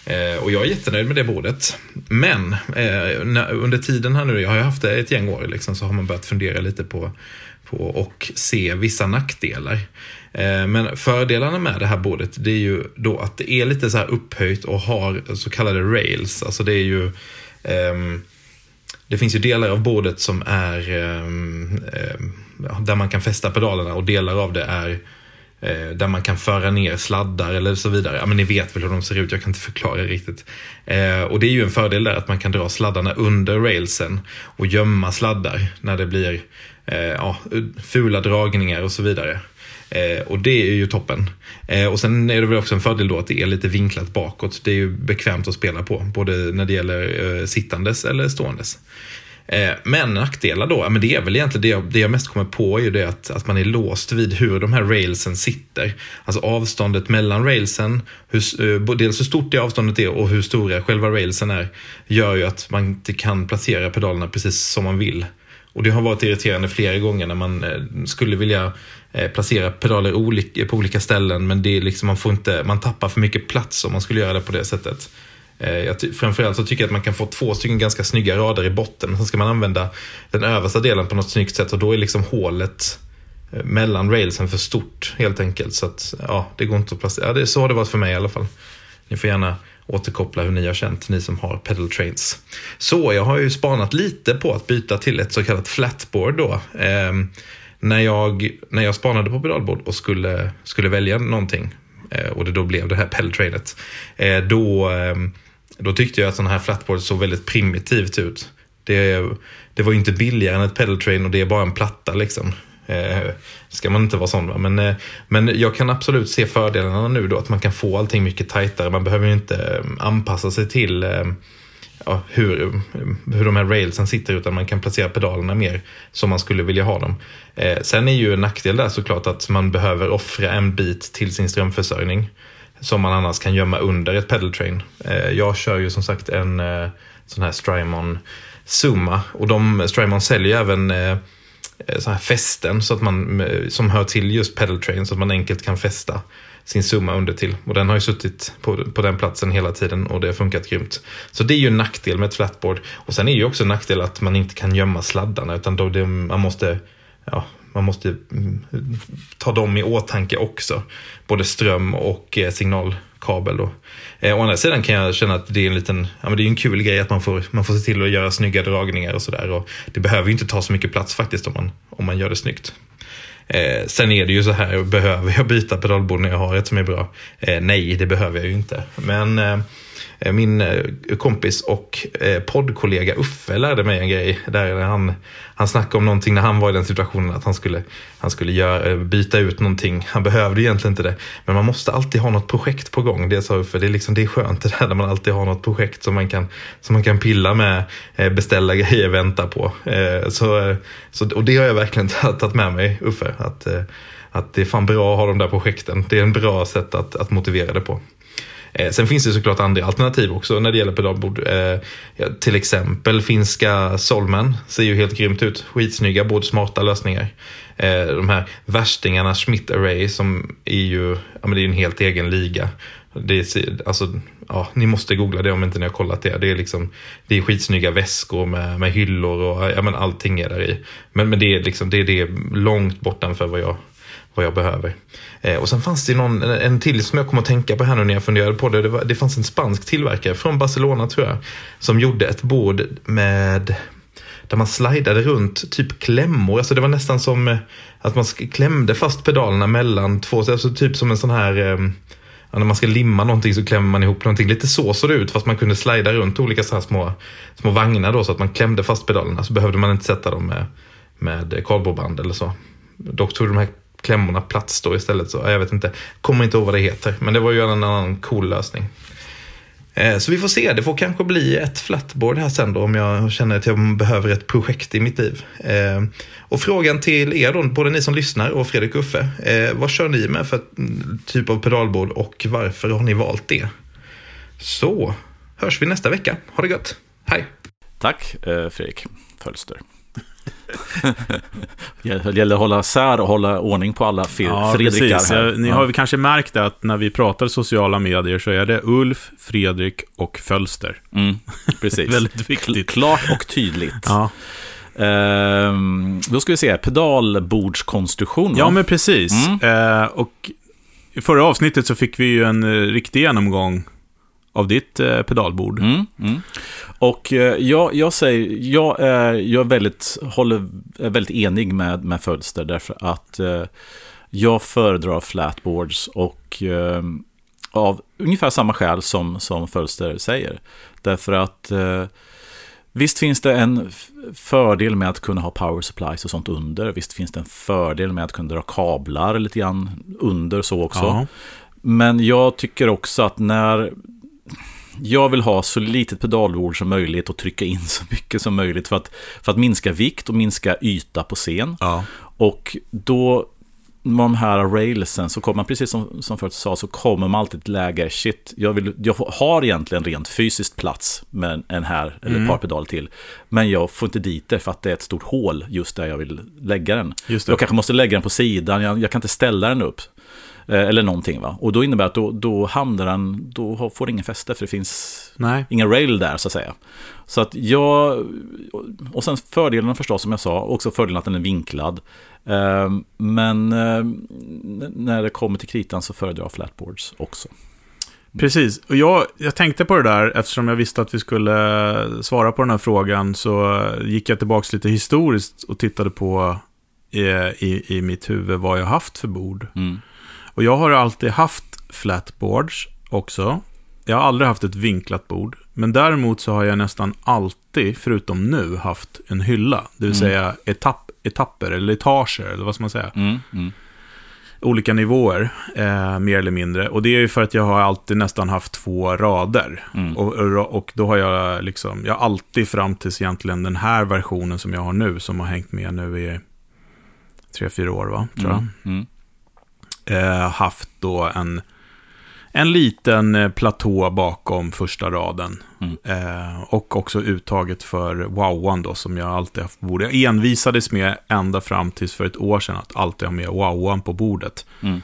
[SPEAKER 3] Eh, och jag är jättenöjd med det bordet. Men eh, under tiden här nu, jag har ju haft det ett gäng år, liksom, så har man börjat fundera lite på, på och se vissa nackdelar. Eh, men fördelarna med det här bordet, det är ju då att det är lite så här upphöjt och har så kallade rails. Alltså det är ju ehm, det finns ju delar av bordet som är ehm, ehm, där man kan fästa pedalerna och delar av det är eh, där man kan föra ner sladdar eller så vidare. Ja, men ni vet väl hur de ser ut, jag kan inte förklara riktigt. Eh, och det är ju en fördel där att man kan dra sladdarna under railsen och gömma sladdar när det blir ja, fula dragningar och så vidare. Eh, och det är ju toppen. Eh, och sen är det väl också en fördel då att det är lite vinklat bakåt. Det är ju bekvämt att spela på, både när det gäller eh, sittandes eller ståendes. Eh, men nackdelar då, men det är väl egentligen det jag, det jag mest kommer på är ju det att, att man är låst vid hur de här railsen sitter. Alltså avståndet mellan railsen, hur, eh, dels hur stort det avståndet är och hur stora själva railsen är, gör ju att man inte kan placera pedalerna precis som man vill. Och det har varit irriterande flera gånger när man eh, skulle vilja Eh, placera pedaler på olika ställen men det är liksom, man, får inte, man tappar för mycket plats om man skulle göra det på det sättet. Eh, jag framförallt så tycker jag att man kan få två stycken ganska snygga rader i botten. Sen ska man använda den översta delen på något snyggt sätt och då är liksom hålet eh, mellan railsen för stort helt enkelt. Så att ja, det går inte att placera. Ja, det är så har det varit för mig i alla fall. Ni får gärna återkoppla hur ni har känt, ni som har pedal trains. Så jag har ju spanat lite på att byta till ett så kallat flatboard då. Ehm, när, jag, när jag spanade på pedalbord och skulle, skulle välja någonting eh, och det då blev det här (laughs) pedaltrainet. Eh, då eh, då tyckte jag att sådana här flatboards såg väldigt primitivt ut. Det, det var ju inte billigare än ett pedaltrain och det är bara en platta liksom. Eh, ska man inte vara sån va? Men, eh, men jag kan absolut se fördelarna nu då att man kan få allting mycket tajtare. Man behöver ju inte anpassa sig till eh, ja, hur, hur de här railsen sitter utan man kan placera pedalerna mer som man skulle vilja ha dem. Eh, sen är ju en nackdel där såklart att man behöver offra en bit till sin strömförsörjning som man annars kan gömma under ett pedal train. Eh, jag kör ju som sagt en eh, sån här Strymon Zuma och de, Strymon säljer även eh, eh så här fästen så att man, eh, som hör till just pedal train så att man enkelt kan fästa sin summa under till. Och den har ju suttit på, på den platsen hela tiden och det har funkat grymt. Så det är ju en nackdel med ett flatboard. Och sen är ju också en nackdel att man inte kan gömma sladdarna utan då det, man måste ja, man måste mm, ta dem i åtanke också. Både ström och eh, signalkabel. Då. Eh, å andra sidan kan jag känna att det är en liten, ja, men det är en kul grej att man får, man får se till att göra snygga dragningar och sådär. Det behöver ju inte ta så mycket plats faktiskt om man, om man gör det snyggt. Eh, sen är det ju så här, behöver jag byta pedalbord när jag har ett som är bra? Eh, nej, det behöver jag ju inte. Men eh, Eh, min eh, kompis och eh, poddkollega Uffe lärde mig en grej. Där han, han snackade om någonting när han var i den situationen att han skulle, han skulle göra, byta ut någonting. Han behövde egentligen inte det. Men man måste alltid ha något projekt på gång. Det sa Uffe. Det är, liksom, det är skönt det där när man alltid har något projekt som man kan, som man kan pilla med, beställa (laughs) grejer, vänta på. Så, så, och det har jag verkligen (laughs) tagit med mig, Uffe. Att, att det är fan bra att ha de där projekten. Det är en bra sätt att, att motivera det på. Eh, sen finns det såklart andra alternativ också när det gäller pedalbord. Eh, till exempel finska Solmen ser ju helt grymt ut. Skitsnygga, både smarta lösningar. Eh, de här värstingarna Schmidt Array som är ju, ja, men det är en helt egen liga. Det är, alltså, ja, ni måste googla det om inte ni har kollat det. Det är, liksom, det är skitsnygga väskor med, med hyllor och ja, men allting är där i. Men, men det, är liksom, det är det långt bortanför vad jag, vad jag behöver. Eh, och sen fanns det någon, en till som jag kom att tänka på här nu när jag funderade på det. Det, var, det fanns en spansk tillverkare från Barcelona tror jag. Som gjorde ett bord med där man slidade runt typ klämmor. Alltså det var nästan som eh, att man klämde fast pedalerna mellan två, alltså typ som en sån här eh, när man ska limma någonting så klämmer man ihop någonting. Lite så såg det ut fast man kunde slida runt olika så här små, små vagnar då så att man klämde fast pedalerna. Så behövde man inte sätta dem med, med kardborreband eller så. Dock tog de här klämmorna plats då istället. Så jag vet inte, kommer inte ihåg vad det heter. Men det var ju en annan cool lösning. Eh, så vi får se, det får kanske bli ett flatboard här sen då om jag känner att jag behöver ett projekt i mitt liv. Eh, och frågan till er då, både ni som lyssnar och Fredrik Uffe. Eh, vad kör ni med för typ av pedalbord och varför har ni valt det? Så hörs vi nästa vecka. Ha det gött. Hej!
[SPEAKER 2] Tack Fredrik Fölster. (laughs) Det gäller att hålla sär och hålla ordning på alla fe-
[SPEAKER 1] Ja,
[SPEAKER 2] Fredrikar
[SPEAKER 1] precis.
[SPEAKER 2] här.
[SPEAKER 1] Ja, Ni
[SPEAKER 2] Ja.
[SPEAKER 1] har väl kanske märkt att när vi pratar sociala medier så är det Ulf, Fredrik och Fölster.
[SPEAKER 2] Mm, (laughs) precis.
[SPEAKER 1] Väldigt viktigt.
[SPEAKER 2] Klart och tydligt.
[SPEAKER 1] Ja,
[SPEAKER 2] Ehm, då ska vi se, pedalbordskonstruktion. va?
[SPEAKER 1] ja men precis.
[SPEAKER 2] Mm.
[SPEAKER 1] Eh, och i förra avsnittet så fick vi ju en eh, riktig genomgång av ditt eh, pedalbord.
[SPEAKER 2] Mm, mm. Och eh, jag, jag säger, jag är, jag är väldigt, håller, är väldigt enig med, med Fölster därför att eh, jag föredrar flatboards och eh, av ungefär samma skäl som, som Fölster säger. Därför att eh, visst finns det en fördel med att kunna ha power supplies och sånt under. Visst finns det en fördel med att kunna dra kablar lite grann under så också.
[SPEAKER 1] Ja.
[SPEAKER 2] Men jag tycker också att när jag vill ha så litet pedalbord som möjligt och trycka in så mycket som möjligt för att, för att minska vikt och minska yta på scen.
[SPEAKER 1] Ja.
[SPEAKER 2] Och då med de här railsen så kommer man, precis som, som förut sa, så kommer man alltid till läge, shit, jag, vill, jag har egentligen rent fysiskt plats med en här eller ett par pedaler till. Men jag får inte dit det för att det är ett stort hål just där jag vill lägga den. Jag kanske måste lägga den på sidan, jag, jag kan inte ställa den upp. Eh, Eller någonting va. Och då innebär det att då, då hamnar den, då får den ingen fäste för det finns
[SPEAKER 1] Nej.
[SPEAKER 2] ingen rail där så att säga. Så att jag, och sen fördelen förstås som jag sa, också fördelen att den är vinklad. Eh, Men eh, när det kommer till kritan så föredrar jag flatboards också.
[SPEAKER 1] Precis, och jag, jag tänkte på det där eftersom jag visste att vi skulle svara på den här frågan så gick jag tillbaka lite historiskt och tittade på i, i, i mitt huvud vad jag haft för bord.
[SPEAKER 2] Mm.
[SPEAKER 1] Och jag har alltid haft flatboards också. Jag har aldrig haft ett vinklat bord. Men däremot så har jag nästan alltid, förutom nu, haft en hylla. Det vill säga etapp, etapper eller etager, eller vad ska man säga.
[SPEAKER 2] Mm, mm,
[SPEAKER 1] Olika nivåer, eh, mer eller mindre. Och det är ju för att jag har alltid nästan haft två rader.
[SPEAKER 2] Mm.
[SPEAKER 1] Och, och, och då har jag liksom, jag har alltid fram tills egentligen den här versionen som jag har nu, som har hängt med nu i tre, fyra år, va? Tror jag. Eh, haft då en, en liten eh, platå bakom första raden.
[SPEAKER 2] Mm.
[SPEAKER 1] Eh, och också uttaget för wowan då, som jag alltid haft på bordet. Jag envisades med ända fram tills för ett år sedan att alltid ha med wowan på bordet.
[SPEAKER 2] Mm.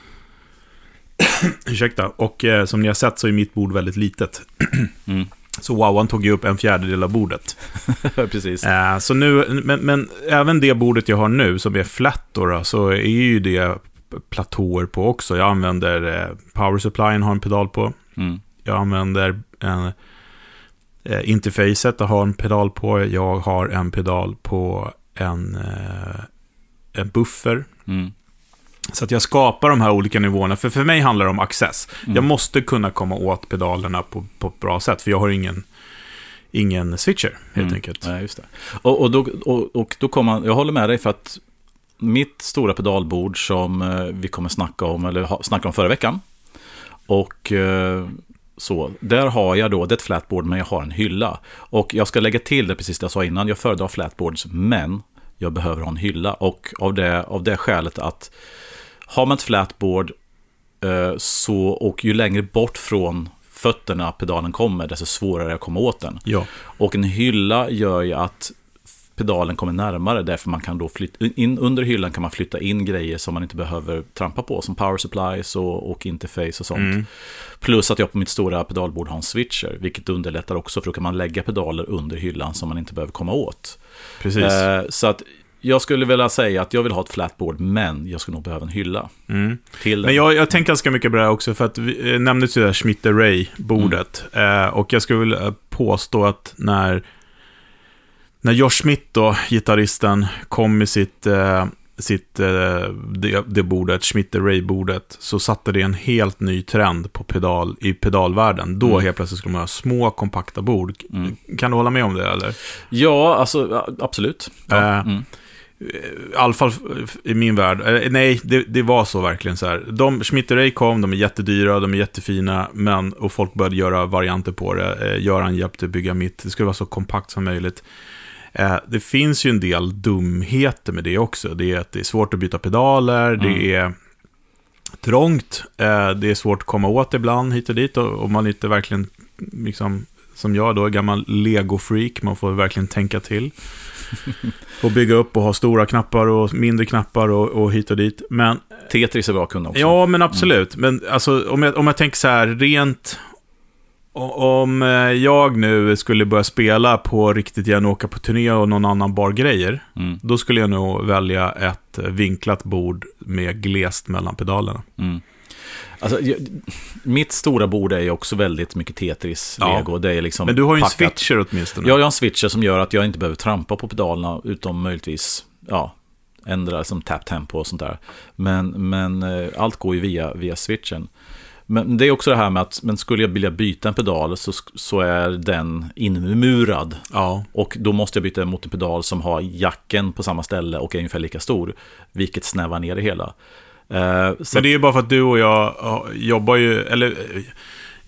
[SPEAKER 2] (clears throat)
[SPEAKER 1] Ursäkta. Och eh, som ni har sett så är mitt bord väldigt litet. (clears throat)
[SPEAKER 2] Mm.
[SPEAKER 1] Så wowan tog ju upp en fjärdedel av bordet. (laughs)
[SPEAKER 2] Precis.
[SPEAKER 1] Eh, så nu, men, men även det bordet jag har nu, som är flat då, då, så är ju det platåer på också. Jag använder eh, power supplyen, har en pedal på.
[SPEAKER 2] Mm.
[SPEAKER 1] Jag använder en, eh, interfacet, jag har en pedal på. Jag har en pedal på en, eh, en buffer.
[SPEAKER 2] Mm.
[SPEAKER 1] Så att jag skapar de här olika nivåerna. För för mig handlar det om access.
[SPEAKER 2] Mm.
[SPEAKER 1] Jag måste kunna komma åt pedalerna på, på ett bra sätt. För jag har ingen, ingen switcher, helt
[SPEAKER 2] Mm.
[SPEAKER 1] enkelt.
[SPEAKER 2] Ja, just det. Och, och, då, och, och då kommer man, jag håller med dig för att mitt stora pedalbord som eh, vi kommer snacka om, eller snacka om förra veckan. Och eh, så, där har jag då, det är ett flatboard men jag har en hylla. Och jag ska lägga till det precis det jag sa innan, jag föredrar flatboards men jag behöver ha en hylla. Och av det, av det skälet att har man ett flatboard eh, så, och ju längre bort från fötterna pedalen kommer, desto svårare är det att komma åt den.
[SPEAKER 1] Ja.
[SPEAKER 2] Och en hylla gör ju att pedalen kommer närmare, därför man kan då flytta in under hyllan kan man flytta in grejer som man inte behöver trampa på, som power supplies och, och interface och sånt.
[SPEAKER 1] Mm.
[SPEAKER 2] Plus att jag på mitt stora pedalbord har en switcher, vilket underlättar också, för då kan man lägga pedaler under hyllan som man inte behöver komma åt.
[SPEAKER 1] Precis.
[SPEAKER 2] Eh, så att jag skulle vilja säga att jag vill ha ett flatboard, men jag skulle nog behöva en hylla
[SPEAKER 1] Mm.
[SPEAKER 2] till den.
[SPEAKER 1] Men jag, jag tänker ganska mycket på det här också, för att vi eh, nämnde ju det här Schmidt Ray-bordet. Eh, och jag skulle vilja påstå att när, när Josh Schmidt då, gitarristen, kom med sitt, eh, sitt eh, det, det bordet, Schmidt Ray-bordet, så satte det en helt ny trend på pedal, i pedalvärlden. Då
[SPEAKER 2] Mm.
[SPEAKER 1] helt plötsligt skulle man ha små, kompakta bord.
[SPEAKER 2] Mm.
[SPEAKER 1] Kan du hålla med om det, eller?
[SPEAKER 2] Ja, alltså absolut. Ja,
[SPEAKER 1] Eh,
[SPEAKER 2] mm.
[SPEAKER 1] I alla fall i min värld. Eh, Nej, det, det var så verkligen så här. De, Schmidt Ray kom, de är jättedyra, de är jättefina, men, och folk började göra varianter på det. Eh, Göran hjälpte bygga mitt, det skulle vara så kompakt som möjligt. Eh, det finns ju en del dumheter med det också. Det är att det är svårt att byta pedaler, det är trångt, eh, det är svårt att komma åt ibland hit och dit, och, och man inte verkligen liksom som jag då, gammal Lego-freak. Man får verkligen tänka till. (laughs) Och bygga upp och ha stora knappar och mindre knappar och, och hit och dit. Men,
[SPEAKER 2] Tetris är bra att kunna också.
[SPEAKER 1] ja, men absolut. Men alltså, om, jag, om jag tänker så här, rent... Om eh, jag nu skulle börja spela på riktigt igen och åka på turné och någon annan bar grejer.
[SPEAKER 2] Mm,
[SPEAKER 1] Då skulle jag nog välja ett eh, vinklat bord med glest mellan pedalerna.
[SPEAKER 2] mm. Alltså, jag, mitt stora bord är ju också väldigt mycket Tetris,
[SPEAKER 1] Ja.
[SPEAKER 2] Lego. Det är liksom
[SPEAKER 1] Men du har ju en
[SPEAKER 2] packat.
[SPEAKER 1] switcher åtminstone.
[SPEAKER 2] Ja, jag har en switcher som gör att jag inte behöver trampa på pedalerna, utom möjligtvis, ja, ändra som tap tempo och sånt där. Men, men eh, allt går ju via, via switchen. Men det är också det här med att, men skulle jag vilja byta en pedal så, så är den inmurad.
[SPEAKER 1] ja.
[SPEAKER 2] Och då måste jag byta mot en pedal som har jacken på samma ställe och är ungefär lika stor. Vilket snävar ner det hela. Eh, så
[SPEAKER 1] Men det är ju bara för att du och jag ja, jobbar ju, eller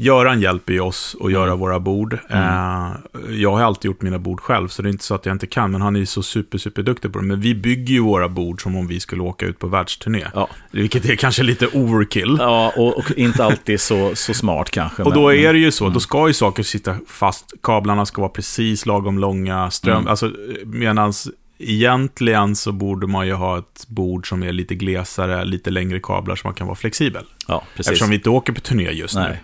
[SPEAKER 1] Göran hjälper ju oss att göra
[SPEAKER 2] Mm.
[SPEAKER 1] våra bord. Eh, jag har alltid gjort mina bord själv, så det är inte så att jag inte kan, men han är ju så super, super duktig på det. Men vi bygger ju våra bord som om vi skulle åka ut på världsturné.
[SPEAKER 2] Ja.
[SPEAKER 1] Vilket är kanske lite overkill.
[SPEAKER 2] Ja, och, och inte alltid så, så smart kanske.
[SPEAKER 1] Och då är det ju så, då ska ju saker sitta fast, kablarna ska vara precis lagom långa, ström,
[SPEAKER 2] Mm.
[SPEAKER 1] alltså medans egentligen så borde man ju ha ett bord som är lite glesare, lite längre kablar så man kan vara flexibel.
[SPEAKER 2] Ja, precis.
[SPEAKER 1] Eftersom vi inte åker på turné just nu.
[SPEAKER 2] Nej.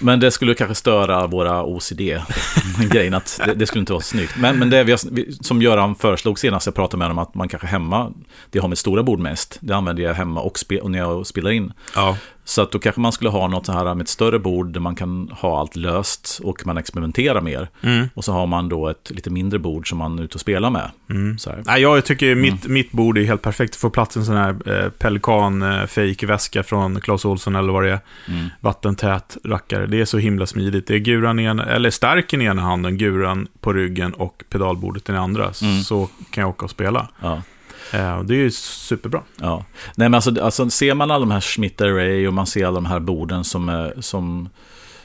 [SPEAKER 2] Men det skulle kanske störa våra OCD-grejen, (laughs) att det, det skulle inte vara snyggt. Men, men det vi, som Göran föreslog senast, jag pratade med honom, att man kanske hemma, det har med stora bord mest, det använder jag hemma och, spe, och när jag spelar in.
[SPEAKER 1] Ja.
[SPEAKER 2] Så att då kanske man skulle ha något så här med ett större bord där man kan ha allt löst och man experimenterar mer.
[SPEAKER 1] Mm.
[SPEAKER 2] Och så har man då ett lite mindre bord som man är ute och spelar med.
[SPEAKER 1] Mm.
[SPEAKER 2] Så här.
[SPEAKER 1] Nej, jag tycker mitt, mitt bord är helt perfekt. Få plats en sån här eh, pelikan eh, fake väska från Clas Ohlson eller vad det är.
[SPEAKER 2] Mm.
[SPEAKER 1] Vattentät rackare. Det är så himla smidigt. Det är guran i ena, eller stärken i ena handen, guran på ryggen och pedalbordet i den andra.
[SPEAKER 2] Mm.
[SPEAKER 1] Så kan jag åka och spela.
[SPEAKER 2] Ja.
[SPEAKER 1] Eh, det är ju superbra.
[SPEAKER 2] Ja, nej men alltså, alltså ser man alla de här Schmitt Array och man ser alla de här borden som är, som,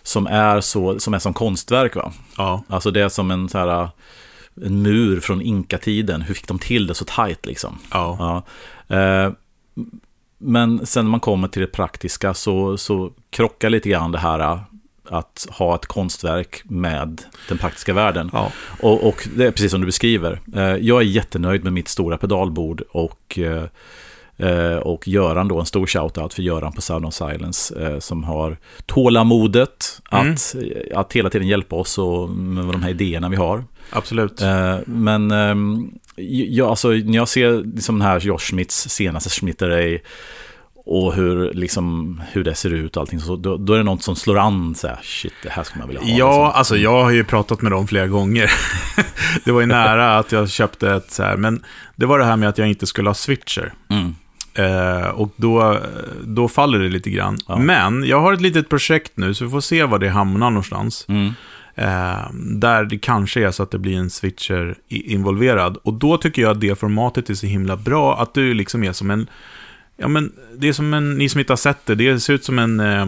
[SPEAKER 2] som är, så, som, är som konstverk va?
[SPEAKER 1] Ja.
[SPEAKER 2] Alltså det är som en så här, en mur från inkatiden. Hur fick de till det så tajt liksom?
[SPEAKER 1] Ja.
[SPEAKER 2] Ja. Eh, men sen när man kommer till det praktiska så, så krockar lite grann det här eh, att ha ett konstverk med den praktiska världen.
[SPEAKER 1] Ja.
[SPEAKER 2] Och, och det är precis som du beskriver. Eh, Jag är jättenöjd med mitt stora pedalbord och, eh, eh, och Göran då, en stor shout-out för Göran på Sound of Silence som har tålamodet att, att hela tiden hjälpa oss och med de här idéerna vi har.
[SPEAKER 1] Absolut.
[SPEAKER 2] Men ehm, ja, alltså, när jag ser liksom den här Josh Schmidts senaste Schmidt Array och hur, liksom, hur det ser ut och allting, så, då, då är det något som slår an så här, shit, det här skulle man vilja ha.
[SPEAKER 1] Ja,
[SPEAKER 2] liksom.
[SPEAKER 1] alltså jag har ju pratat med dem flera gånger. (laughs) det var ju nära att jag köpte ett så här, men det var det här med att jag inte skulle ha switcher.
[SPEAKER 2] Mm.
[SPEAKER 1] Eh, och då, då faller det lite grann.
[SPEAKER 2] Ja.
[SPEAKER 1] Men jag har ett litet projekt nu, så vi får se var det hamnar någonstans.
[SPEAKER 2] Mm.
[SPEAKER 1] Eh, där det kanske är så att det blir en switcher involverad. Och då tycker jag att det formatet är så himla bra, att du liksom är som en... Ja, men det är som en... Ni som inte har sett det, det ser ut som en... Eh,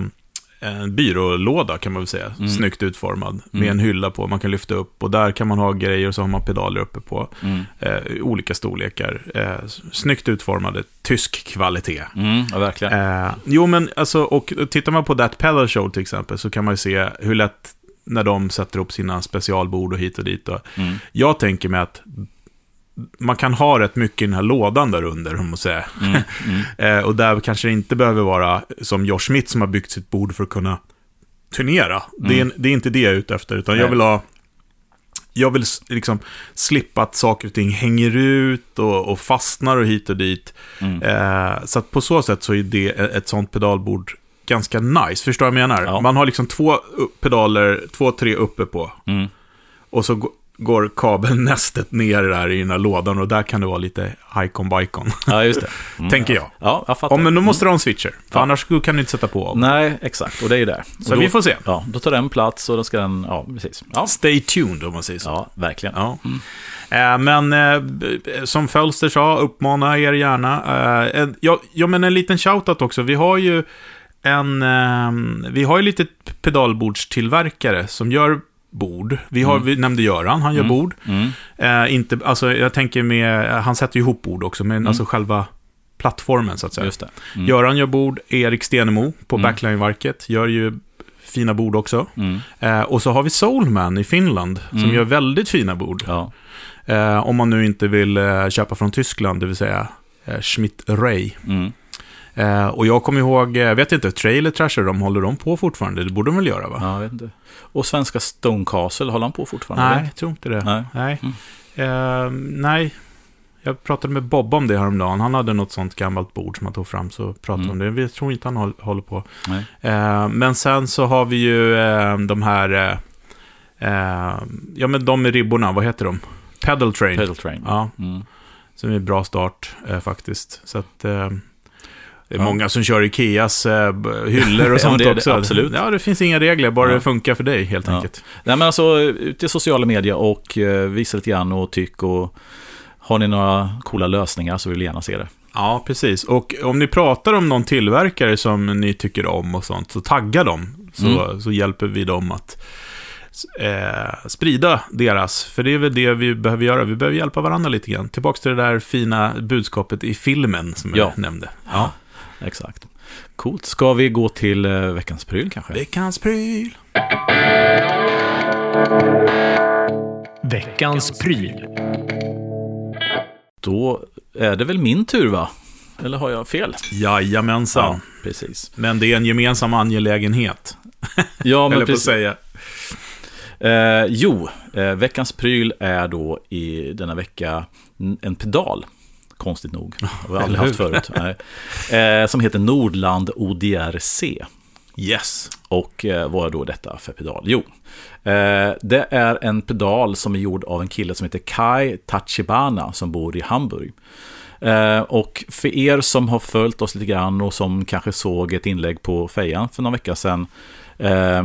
[SPEAKER 1] en byrålåda kan man väl säga,
[SPEAKER 2] Mm.
[SPEAKER 1] snyggt utformad. Med
[SPEAKER 2] Mm.
[SPEAKER 1] en hylla på, man kan lyfta upp och där kan man ha grejer och så har man pedaler uppe på.
[SPEAKER 2] Mm.
[SPEAKER 1] Eh, olika storlekar. Eh, snyggt utformade, tysk kvalitet.
[SPEAKER 2] Mm, ja, verkligen.
[SPEAKER 1] Eh, jo, men alltså, och tittar man på That Pedal Show till exempel, så kan man ju se hur lätt när de sätter upp sina specialbord och hit och dit. Och
[SPEAKER 2] Mm.
[SPEAKER 1] jag tänker mig att man kan ha rätt mycket i den här lådan där under, om man säger.
[SPEAKER 2] Mm. Mm. (laughs)
[SPEAKER 1] Eh, och där kanske det inte behöver vara som Josh Smith som har byggt sitt bord för att kunna turnera. Det, är, det är inte det jag är ute efter, utan jag
[SPEAKER 2] Nej.
[SPEAKER 1] vill ha... Jag vill liksom slippa att saker och ting hänger ut och, och fastnar och hit och dit.
[SPEAKER 2] Mm.
[SPEAKER 1] Eh, så på så sätt så är det ett sånt pedalbord ganska nice. Förstår du vad jag menar?
[SPEAKER 2] Ja.
[SPEAKER 1] Man har liksom två upp- pedaler, två, tre uppe på.
[SPEAKER 2] Mm.
[SPEAKER 1] Och så går kabelnästet ner där i den här lådan och där kan det vara lite hicon bicon
[SPEAKER 2] Ja, just det. (laughs) Mm.
[SPEAKER 1] tänker jag.
[SPEAKER 2] Ja, jag fattar.
[SPEAKER 1] Om, men då måste du ha en switcher, för
[SPEAKER 2] Ja.
[SPEAKER 1] annars kan du inte sätta på.
[SPEAKER 2] Nej, exakt. Och det är ju det.
[SPEAKER 1] Så
[SPEAKER 2] då,
[SPEAKER 1] vi får se.
[SPEAKER 2] Ja, då tar den plats och då ska den... Ja, precis. Ja,
[SPEAKER 1] Stay tuned om man säger så.
[SPEAKER 2] ja verkligen.
[SPEAKER 1] Ja. Eh, men eh, som Fölster sa, uppmana er gärna. Eh, en, ja, ja, men en liten shoutout också. Vi har ju en... Eh, vi har ju lite pedalbordstillverkare som gör bord. Vi, har, vi nämnde Göran, han gör bord.
[SPEAKER 2] Mm.
[SPEAKER 1] Eh, inte, alltså, jag tänker med... Han sätter ihop bord också, men alltså själva plattformen så att säga.
[SPEAKER 2] Just det. Mm.
[SPEAKER 1] Göran gör bord, Erik Stenemo på
[SPEAKER 2] Mm.
[SPEAKER 1] Backline-verket gör ju fina bord också.
[SPEAKER 2] Mm.
[SPEAKER 1] Eh, och så har vi Soulman i Finland, som
[SPEAKER 2] Mm.
[SPEAKER 1] gör väldigt fina bord.
[SPEAKER 2] Ja.
[SPEAKER 1] Eh, om man nu inte vill eh, köpa från Tyskland, det vill säga eh, Schmidt Ray.
[SPEAKER 2] Mm.
[SPEAKER 1] Eh, och jag kommer ihåg, jag vet inte, Trailer Trasher, de håller de på fortfarande? Det borde de väl göra va?
[SPEAKER 2] ja, jag vet inte. Och svenska Stone Castle, håller han på fortfarande?
[SPEAKER 1] Nej, jag tror inte det.
[SPEAKER 2] Nej.
[SPEAKER 1] Nej.
[SPEAKER 2] Mm.
[SPEAKER 1] Eh, nej. Jag pratade med Bob om det häromdagen. Han hade något sånt gammalt bord som han tog fram, så pratade
[SPEAKER 2] Mm.
[SPEAKER 1] om det. Jag tror inte han håll, håller på. Eh, men sen så har vi ju eh, de här, eh, eh, ja men de med ribborna, vad heter de? Pedal Train.
[SPEAKER 2] Pedal Train.
[SPEAKER 1] Ja,
[SPEAKER 2] Mm.
[SPEAKER 1] som är en bra start eh, faktiskt. Så att... Eh, det är
[SPEAKER 2] Ja.
[SPEAKER 1] många som kör Ikeas eh, hyllor och (laughs)
[SPEAKER 2] Ja,
[SPEAKER 1] sånt
[SPEAKER 2] det är det,
[SPEAKER 1] också.
[SPEAKER 2] absolut.
[SPEAKER 1] Ja, det finns inga regler, bara
[SPEAKER 2] Ja.
[SPEAKER 1] det funkar för dig helt enkelt.
[SPEAKER 2] Nej men alltså, ut i sociala medier och eh, visa lite grann och tyck och har ni några coola lösningar så vill vi gärna se det.
[SPEAKER 1] Ja, precis. Och om ni pratar om någon tillverkare som ni tycker om och sånt, så tagga dem. Så,
[SPEAKER 2] Mm.
[SPEAKER 1] så hjälper vi dem att eh, sprida deras. För det är väl det vi behöver göra. Vi behöver hjälpa varandra lite grann. Tillbaka till det där fina budskapet i filmen som
[SPEAKER 2] Ja.
[SPEAKER 1] jag nämnde. Ja.
[SPEAKER 2] Exakt. Coolt. Ska vi gå till eh, veckans pryl kanske?
[SPEAKER 1] Veckans pryl.
[SPEAKER 4] Veckans pryl.
[SPEAKER 2] Då är det väl min tur va? Eller har jag fel?
[SPEAKER 1] Jajamensan.
[SPEAKER 2] precis.
[SPEAKER 1] Men det är en gemensam angelägenhet. (laughs)
[SPEAKER 2] Ja, men precis.
[SPEAKER 1] säga.
[SPEAKER 2] Eh, jo, eh, veckans pryl är då i denna vecka en pedal. Konstigt nog. Det har jag aldrig haft förut. Eh, som heter Nordland ODRC.
[SPEAKER 1] Yes.
[SPEAKER 2] Och eh, vad är då detta för pedal? Jo, eh, det är en pedal som är gjord av en kille som heter Kai Tachibana som bor i Hamburg. Eh, och för er som har följt oss lite grann och som kanske såg ett inlägg på Fejan för några vecka sedan eh,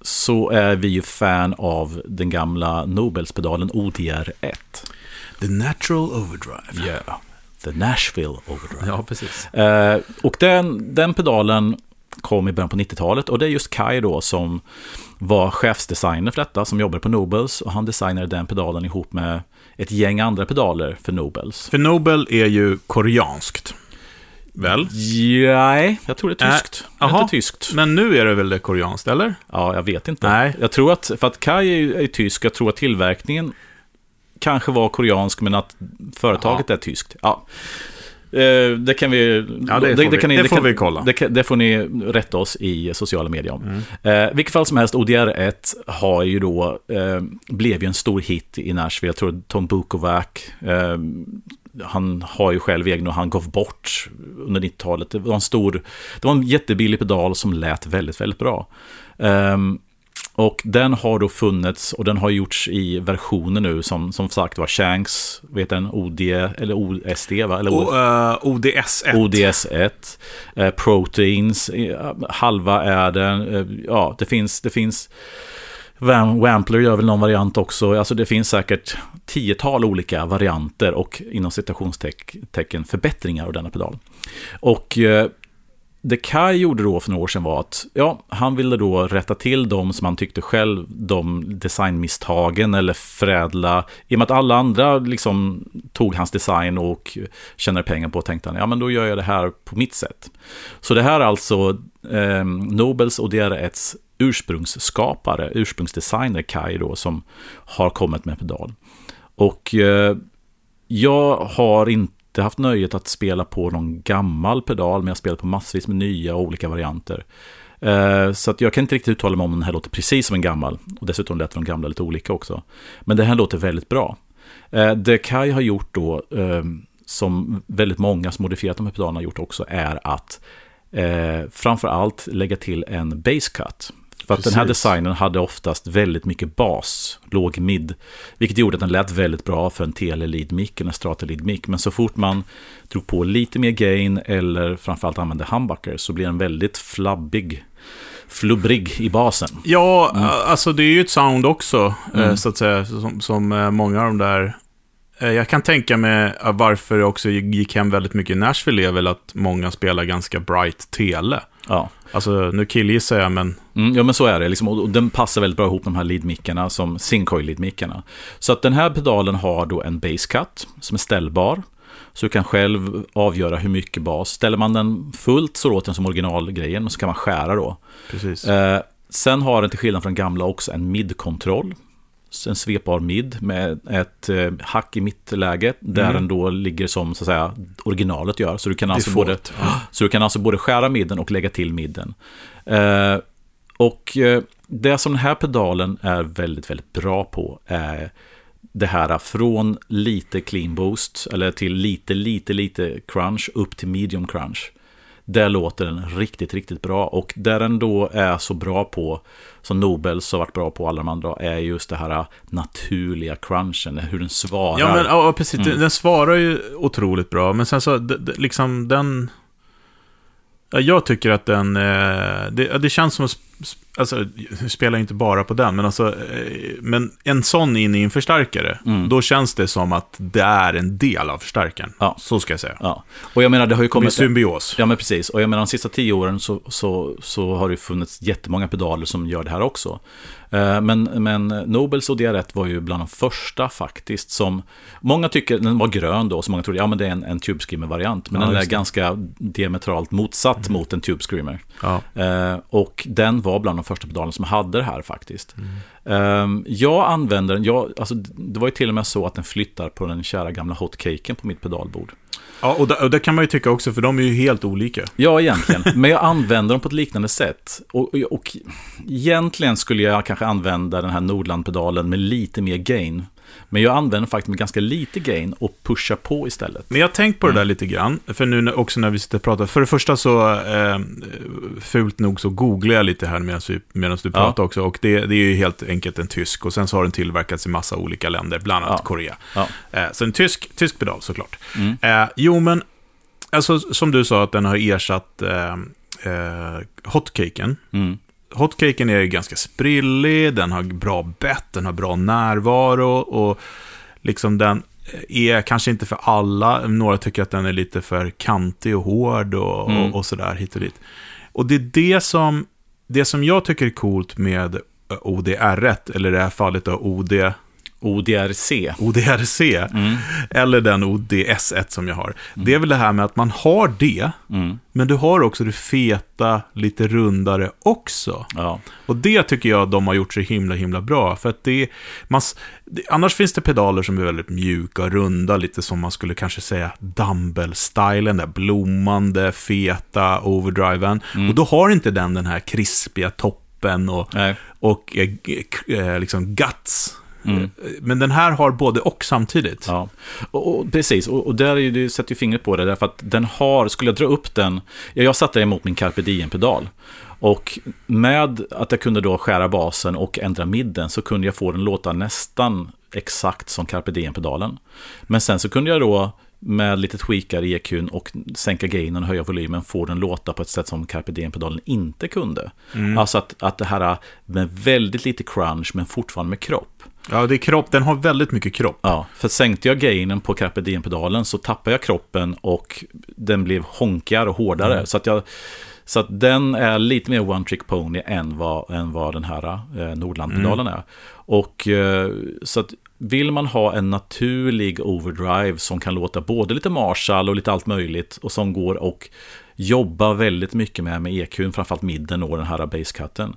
[SPEAKER 2] så är vi ju fan av den gamla Nobelspedalen ODR1.
[SPEAKER 1] The Natural Overdrive.
[SPEAKER 2] Yeah. The Nashville Overdrive.
[SPEAKER 1] Ja, precis.
[SPEAKER 2] Eh, och den, den pedalen kom i början på 90-talet och det är just Kai då som var chefsdesigner för detta, som jobbade på Nobels och han designade den pedalen ihop med ett gäng andra pedaler för Nobels.
[SPEAKER 1] För Nobel är ju koreanskt. Väl?
[SPEAKER 2] Nej, jag tror det är tyskt.
[SPEAKER 1] Äh,
[SPEAKER 2] är det
[SPEAKER 1] aha.
[SPEAKER 2] inte tyskt?
[SPEAKER 1] Men nu är det väl det koreanskt, eller?
[SPEAKER 2] Ja, jag vet inte.
[SPEAKER 1] Nej.
[SPEAKER 2] Jag tror att, för att Kai är, ju- är tysk, jag tror att tillverkningen kanske var koreansk, men att företaget är tyskt. Ja. Eh, Det kan vi...
[SPEAKER 1] Ja, det får vi-
[SPEAKER 2] kan ni-
[SPEAKER 1] det får
[SPEAKER 2] kan-
[SPEAKER 1] vi kolla. Mm.
[SPEAKER 2] Det, det får ni rätta oss i sociala medier om. Eh, vilket fall som helst, ODR1 har ju då, eh, blev ju en stor hit i Nashville. Jag tror Tom Bukovac, eh, han har ju själv egen och han gav bort under 90-talet. Det var en stor, det var en jättebillig pedal som lät väldigt, väldigt bra. Ehm, och den har då funnits och den har gjorts i versioner nu som, som sagt var Shanks, vet den, OD, eller OSD va? Eller
[SPEAKER 1] Och uh, ODS1.
[SPEAKER 2] ODS1, eh, Proteins, eh, halva är den, eh, ja det finns, det finns Wam- Wampler gör väl någon variant också, alltså det finns säkert tiotal olika varianter och inom citationstecken förbättringar av denna pedal. Och eh, det Kai gjorde då för några år sedan var att ja, han ville då rätta till de som han tyckte själv, de designmisstagen eller förädla. I och med att alla andra liksom tog hans design och tjänade pengar på tänkte han, ja men då gör jag det här på mitt sätt. Så det här är alltså eh, Nobels och DRS ursprungsskapare, ursprungsdesigner Kai då, som har kommit med pedal. Och eh, jag har inte haft nöjet att spela på någon gammal pedal, men jag har spelat på massvis med nya och olika varianter. Eh, så att jag kan inte riktigt uttala mig om den här låter precis som en gammal. Och dessutom lät de gamla lite olika också. Men den här låter väldigt bra. Eh, det Kai har gjort då, eh, som väldigt många som modifierat de här pedalerna har gjort också, är att framför allt lägga till en bass cut. För att den här
[SPEAKER 1] Precis.
[SPEAKER 2] designen hade oftast väldigt mycket bas, låg mid, vilket gjorde att den lät väldigt bra för en tele-lead-mick, en strata-lead-mick. Men så fort man drog på lite mer gain eller framförallt använde humbucker så blir den väldigt flabbig, flubbrig i basen.
[SPEAKER 1] Ja,
[SPEAKER 2] Mm.
[SPEAKER 1] alltså det är ju ett sound också, eh, så att säga, som, som eh, många av de där... eh, Jag kan tänka mig varför det också gick hem väldigt mycket i Nashville är väl att många spelar ganska bright tele.
[SPEAKER 2] Ja.
[SPEAKER 1] Alltså, nu killgissar jag, men
[SPEAKER 2] Mm, ja men så är det, liksom, och och den passar väldigt bra ihop med de här leadmickarna som Syncoil leadmickarna. Så att den här pedalen har då en bass cut som är ställbar. Så du kan själv avgöra hur mycket bas. Ställer man den fullt så låter den som originalgrejen, så kan man skära då.
[SPEAKER 1] Precis.
[SPEAKER 2] Eh, sen har den till skillnad från gamla också en mid-kontroll. En svepbar mid med ett eh, hack i mittläget där
[SPEAKER 1] Mm.
[SPEAKER 2] den då ligger som så att säga originalet gör. Så du kan alltså, både,
[SPEAKER 1] ja.
[SPEAKER 2] så du kan alltså både skära midden och lägga till midden. Eh, och eh, det som den här pedalen är väldigt, väldigt bra på är det här från lite clean boost eller till lite, lite, lite crunch upp till medium crunch. Där låter den riktigt, riktigt bra. Och där den då är så bra på, som Nobels har varit bra på alla de andra, är just det här naturliga crunchen, hur den svarar.
[SPEAKER 1] Ja, men ja, precis.
[SPEAKER 2] Mm.
[SPEAKER 1] Den, den svarar ju otroligt bra, men sen så, d- d- liksom den... Ja, jag tycker att den... Eh, det, det känns som att... Alltså, spelar inte bara på den, men alltså... Eh, men en sån in i en förstärkare,
[SPEAKER 2] Mm.
[SPEAKER 1] då känns det som att det är en del av förstärkaren.
[SPEAKER 2] Ja.
[SPEAKER 1] Så ska jag säga.
[SPEAKER 2] Ja. Och jag menar, det har ju kommit...
[SPEAKER 1] symbios.
[SPEAKER 2] Ja, men precis. Och jag menar, de sista tio åren så, så, så har det funnits jättemånga pedaler som gör det här också. Eh, Men, men Nobels DR1 var ju bland de första faktiskt som... Många tycker den var grön då, så många trodde ja men det är en, en Tube Screamer-variant. Men
[SPEAKER 1] Ja,
[SPEAKER 2] den är
[SPEAKER 1] det.
[SPEAKER 2] ganska diametralt motsatt mot en Tube Screamer.
[SPEAKER 1] Ja.
[SPEAKER 2] Eh, och den var bland de första pedalerna som hade det här faktiskt. Eh, jag använder den, jag, alltså, det var ju till och med så att den flyttar på den kära gamla hotcaken på mitt pedalbord.
[SPEAKER 1] Ja, och, det, och det kan man ju tycka också, för de är ju helt olika.
[SPEAKER 2] Ja, egentligen. Men jag använder dem på ett liknande sätt. Och, och, och egentligen skulle jag kanske använda den här Nordland-pedalen med lite mer gain. Men jag använder faktiskt med ganska lite gain och pushar på istället.
[SPEAKER 1] Men jag har tänkt på det där
[SPEAKER 2] Mm.
[SPEAKER 1] lite grann, för nu också när vi sitter och pratar. För det första så, eh, fult nog så googlar jag lite här medan, du pratar också. Och det, det är ju helt enkelt en tysk. Och sen så har den tillverkats i massa olika länder, bland annat
[SPEAKER 2] Ja.
[SPEAKER 1] Korea.
[SPEAKER 2] Ja.
[SPEAKER 1] Eh, så en tysk, tysk pedal såklart.
[SPEAKER 2] Mm.
[SPEAKER 1] Eh, jo, men alltså, som du sa att den har ersatt eh, eh, hotcaken.
[SPEAKER 2] Mm.
[SPEAKER 1] Hotcaken är ganska sprillig, den har bra bett, den har bra närvaro och liksom den är kanske inte för alla. Några tycker att den är lite för kantig och hård och,
[SPEAKER 2] Mm.
[SPEAKER 1] och, och sådär hit och dit. Och det är det som, det som jag tycker är coolt med ODR1, eller i det här fallet då OD,
[SPEAKER 2] ODRC.
[SPEAKER 1] ODRC,
[SPEAKER 2] Mm.
[SPEAKER 1] eller den ODS1 som jag har. Det är väl det här med att man har det,
[SPEAKER 2] Mm.
[SPEAKER 1] men du har också det feta, lite rundare också.
[SPEAKER 2] Ja.
[SPEAKER 1] Och det tycker jag de har gjort så himla, himla bra. För att det, man, det annars finns det pedaler som är väldigt mjuka runda, lite som man skulle kanske säga dumbbell-stylen, där blommande, feta overdriven. Och då har inte den den här krispiga toppen och,
[SPEAKER 2] Nej.
[SPEAKER 1] och eh, eh, liksom guts.
[SPEAKER 2] Mm.
[SPEAKER 1] Eh, Men den här har både och samtidigt.
[SPEAKER 2] Ja, och, och, precis. Och, och där är ju, du sätter ju fingret på det, därför att den har, skulle jag dra upp den, ja, jag satte den emot min Carpe Diem-pedal. Och med att jag kunde då skära basen och ändra midden så kunde jag få den låta nästan exakt som Carpe Diem-pedalen. Men sen så kunde jag då med lite tweakar i EQn och sänka gainen och höja volymen få den låta på ett sätt som Carpe Diem-pedalen inte kunde. Alltså att, att det här med väldigt lite crunch men fortfarande med kropp.
[SPEAKER 1] Ja, det är kropp, den har väldigt mycket kropp.
[SPEAKER 2] Ja, för sänkte jag gainen på Carpe Diem-pedalen så tappade jag kroppen och den blev honkigare och hårdare. Så, att jag, så att den är lite mer one trick pony än vad, än vad den här eh, Nordland-pedalen är. Och eh, så att vill man ha en naturlig overdrive som kan låta både lite Marshall och lite allt möjligt och som går och jobba väldigt mycket med, med EQn, framförallt midden och den här basscutten eh,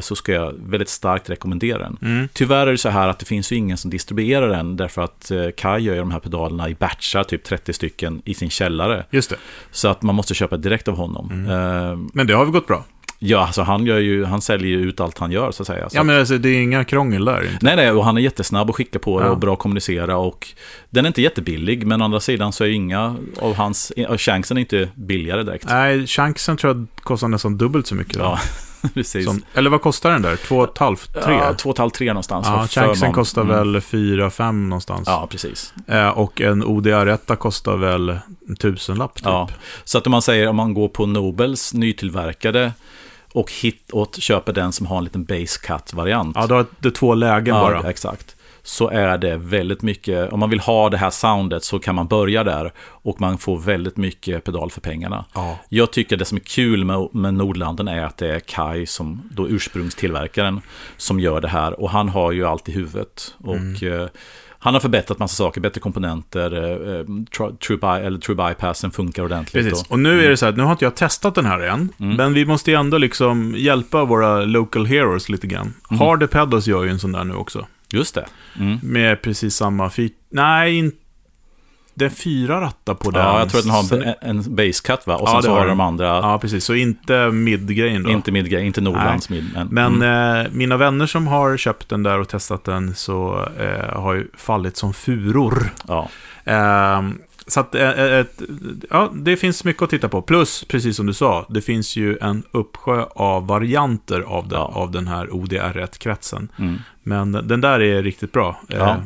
[SPEAKER 2] så ska jag väldigt starkt rekommendera den.
[SPEAKER 1] Mm.
[SPEAKER 2] Tyvärr är det så här att det finns ju ingen som distribuerar den därför att eh, Kai gör de här pedalerna i batchar, typ 30 stycken i sin källare.
[SPEAKER 1] Just det.
[SPEAKER 2] Så att man måste köpa direkt av honom.
[SPEAKER 1] Mm.
[SPEAKER 2] Eh,
[SPEAKER 1] Men det har väl gått bra?
[SPEAKER 2] ja, alltså han, gör ju, han säljer ju ut allt han gör så att säga. Så
[SPEAKER 1] Ja, men alltså, det är inga krångel där. Inte.
[SPEAKER 2] Nej, nej, och han är jättesnabb att skicka på det
[SPEAKER 1] Ja.
[SPEAKER 2] och bra att kommunicera och den är inte jättebillig, men å andra sidan så är inga av hans, av chansen är inte billigare direkt.
[SPEAKER 1] Nej, chansen tror jag kostar nästan dubbelt så mycket.
[SPEAKER 2] Ja,
[SPEAKER 1] Ja. (laughs)
[SPEAKER 2] precis.
[SPEAKER 1] Som, eller vad kostar den där? Två och ett halvt, tre?
[SPEAKER 2] Ja, två och ett halvt, tre någonstans.
[SPEAKER 1] Ja,
[SPEAKER 2] förmån.
[SPEAKER 1] kostar
[SPEAKER 2] Mm.
[SPEAKER 1] väl fyra, fem någonstans.
[SPEAKER 2] Ja, precis.
[SPEAKER 1] Eh, och en ODR1 kostar väl en tusenlapp typ.
[SPEAKER 2] Ja, så att om man säger om man går på Nobels nytillverkade och hit och köper den som har en liten base cut-variant.
[SPEAKER 1] Ja, då har det två lägen
[SPEAKER 2] Ja,
[SPEAKER 1] bara.
[SPEAKER 2] exakt. Så är det väldigt mycket, om man vill ha det här soundet så kan man börja där och man får väldigt mycket pedal för pengarna.
[SPEAKER 1] Ja.
[SPEAKER 2] Jag tycker det som är kul med, med Nordlanden är att det är Kai, som då ursprungstillverkaren, som gör det här. Och han har ju allt i huvudet. Och
[SPEAKER 1] Mm.
[SPEAKER 2] eh, Han har förbättrat massa saker, bättre komponenter, eh, tr- true, by, eller true bypassen funkar ordentligt.
[SPEAKER 1] Precis.
[SPEAKER 2] Och,
[SPEAKER 1] Och nu är det så här, nu har inte jag testat den här än, men vi måste ju ändå liksom hjälpa våra local heroes lite grann. Harder Pedals gör ju en sån där nu också.
[SPEAKER 2] Just det. Mm.
[SPEAKER 1] Med precis samma. Nej, in... det är fyra rattar på den.
[SPEAKER 2] Ja, jag tror att den har
[SPEAKER 1] Sen-
[SPEAKER 2] en, basscut va? Och
[SPEAKER 1] Ja,
[SPEAKER 2] sen så
[SPEAKER 1] har den.
[SPEAKER 2] de andra,
[SPEAKER 1] Ja, precis. Så inte mid-grejen då.
[SPEAKER 2] inte midgrej, inte Nordlands mid. Men,
[SPEAKER 1] Men
[SPEAKER 2] mm.
[SPEAKER 1] eh, mina vänner som har köpt den där och testat den så eh, har ju fallit som furor.
[SPEAKER 2] ja.
[SPEAKER 1] Eh, så att, eh, ett, ja, det finns mycket att titta på. Plus, precis som du sa, det finns ju en uppsjö av varianter av den,
[SPEAKER 2] Ja.
[SPEAKER 1] av den här ODR1-kretsen.
[SPEAKER 2] Mm.
[SPEAKER 1] Men den där är riktigt bra. Eh,
[SPEAKER 2] Ja.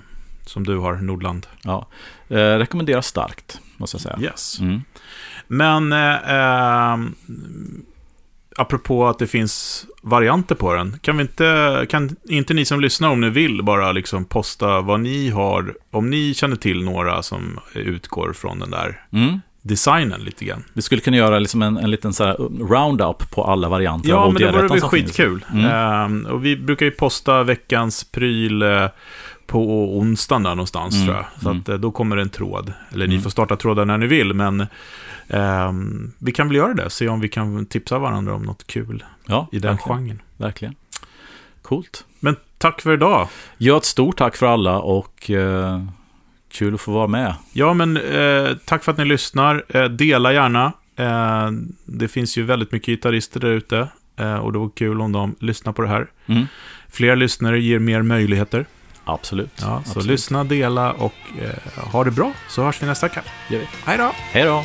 [SPEAKER 1] Som du har, Nordland.
[SPEAKER 2] ja. Eh, rekommenderar starkt, måste jag säga.
[SPEAKER 1] Yes.
[SPEAKER 2] Mm.
[SPEAKER 1] Men eh, eh, apropå att det finns varianter på den. Kan, vi inte, kan inte ni som lyssnar om ni vill bara liksom posta vad ni har, om ni känner till några som utgår från den där
[SPEAKER 2] Mm.
[SPEAKER 1] designen lite grann.
[SPEAKER 2] Vi skulle kunna göra liksom en, en liten så roundup på alla varianter
[SPEAKER 1] Ja,
[SPEAKER 2] av
[SPEAKER 1] men det vore väl skitkul.
[SPEAKER 2] Mm.
[SPEAKER 1] Eh, och vi brukar ju posta veckans pryl eh, på onsdagen där någonstans
[SPEAKER 2] Mm.
[SPEAKER 1] tror jag. Så
[SPEAKER 2] Mm.
[SPEAKER 1] att, eh, då kommer det en tråd. Eller ni
[SPEAKER 2] Mm.
[SPEAKER 1] får starta trådar när ni vill, men ehm, vi kan väl göra det. Se om vi kan tipsa varandra om något kul
[SPEAKER 2] Ja,
[SPEAKER 1] i den
[SPEAKER 2] verkligen.
[SPEAKER 1] genren.
[SPEAKER 2] verkligen. Coolt.
[SPEAKER 1] Men tack för idag.
[SPEAKER 2] Ja, ett stort tack för alla och eh, kul att få vara med.
[SPEAKER 1] Ja, men eh, tack för att ni lyssnar. Eh, dela gärna. Det finns ju väldigt mycket gitarrister där ute. Och det var kul om de lyssnar på det här.
[SPEAKER 2] Mm.
[SPEAKER 1] Fler lyssnare ger mer möjligheter.
[SPEAKER 2] Absolut.
[SPEAKER 1] Ja, så
[SPEAKER 2] Absolut.
[SPEAKER 1] lyssna, dela och ha det bra. Så hörs vi nästa vecka. Hej då!
[SPEAKER 2] Hej då!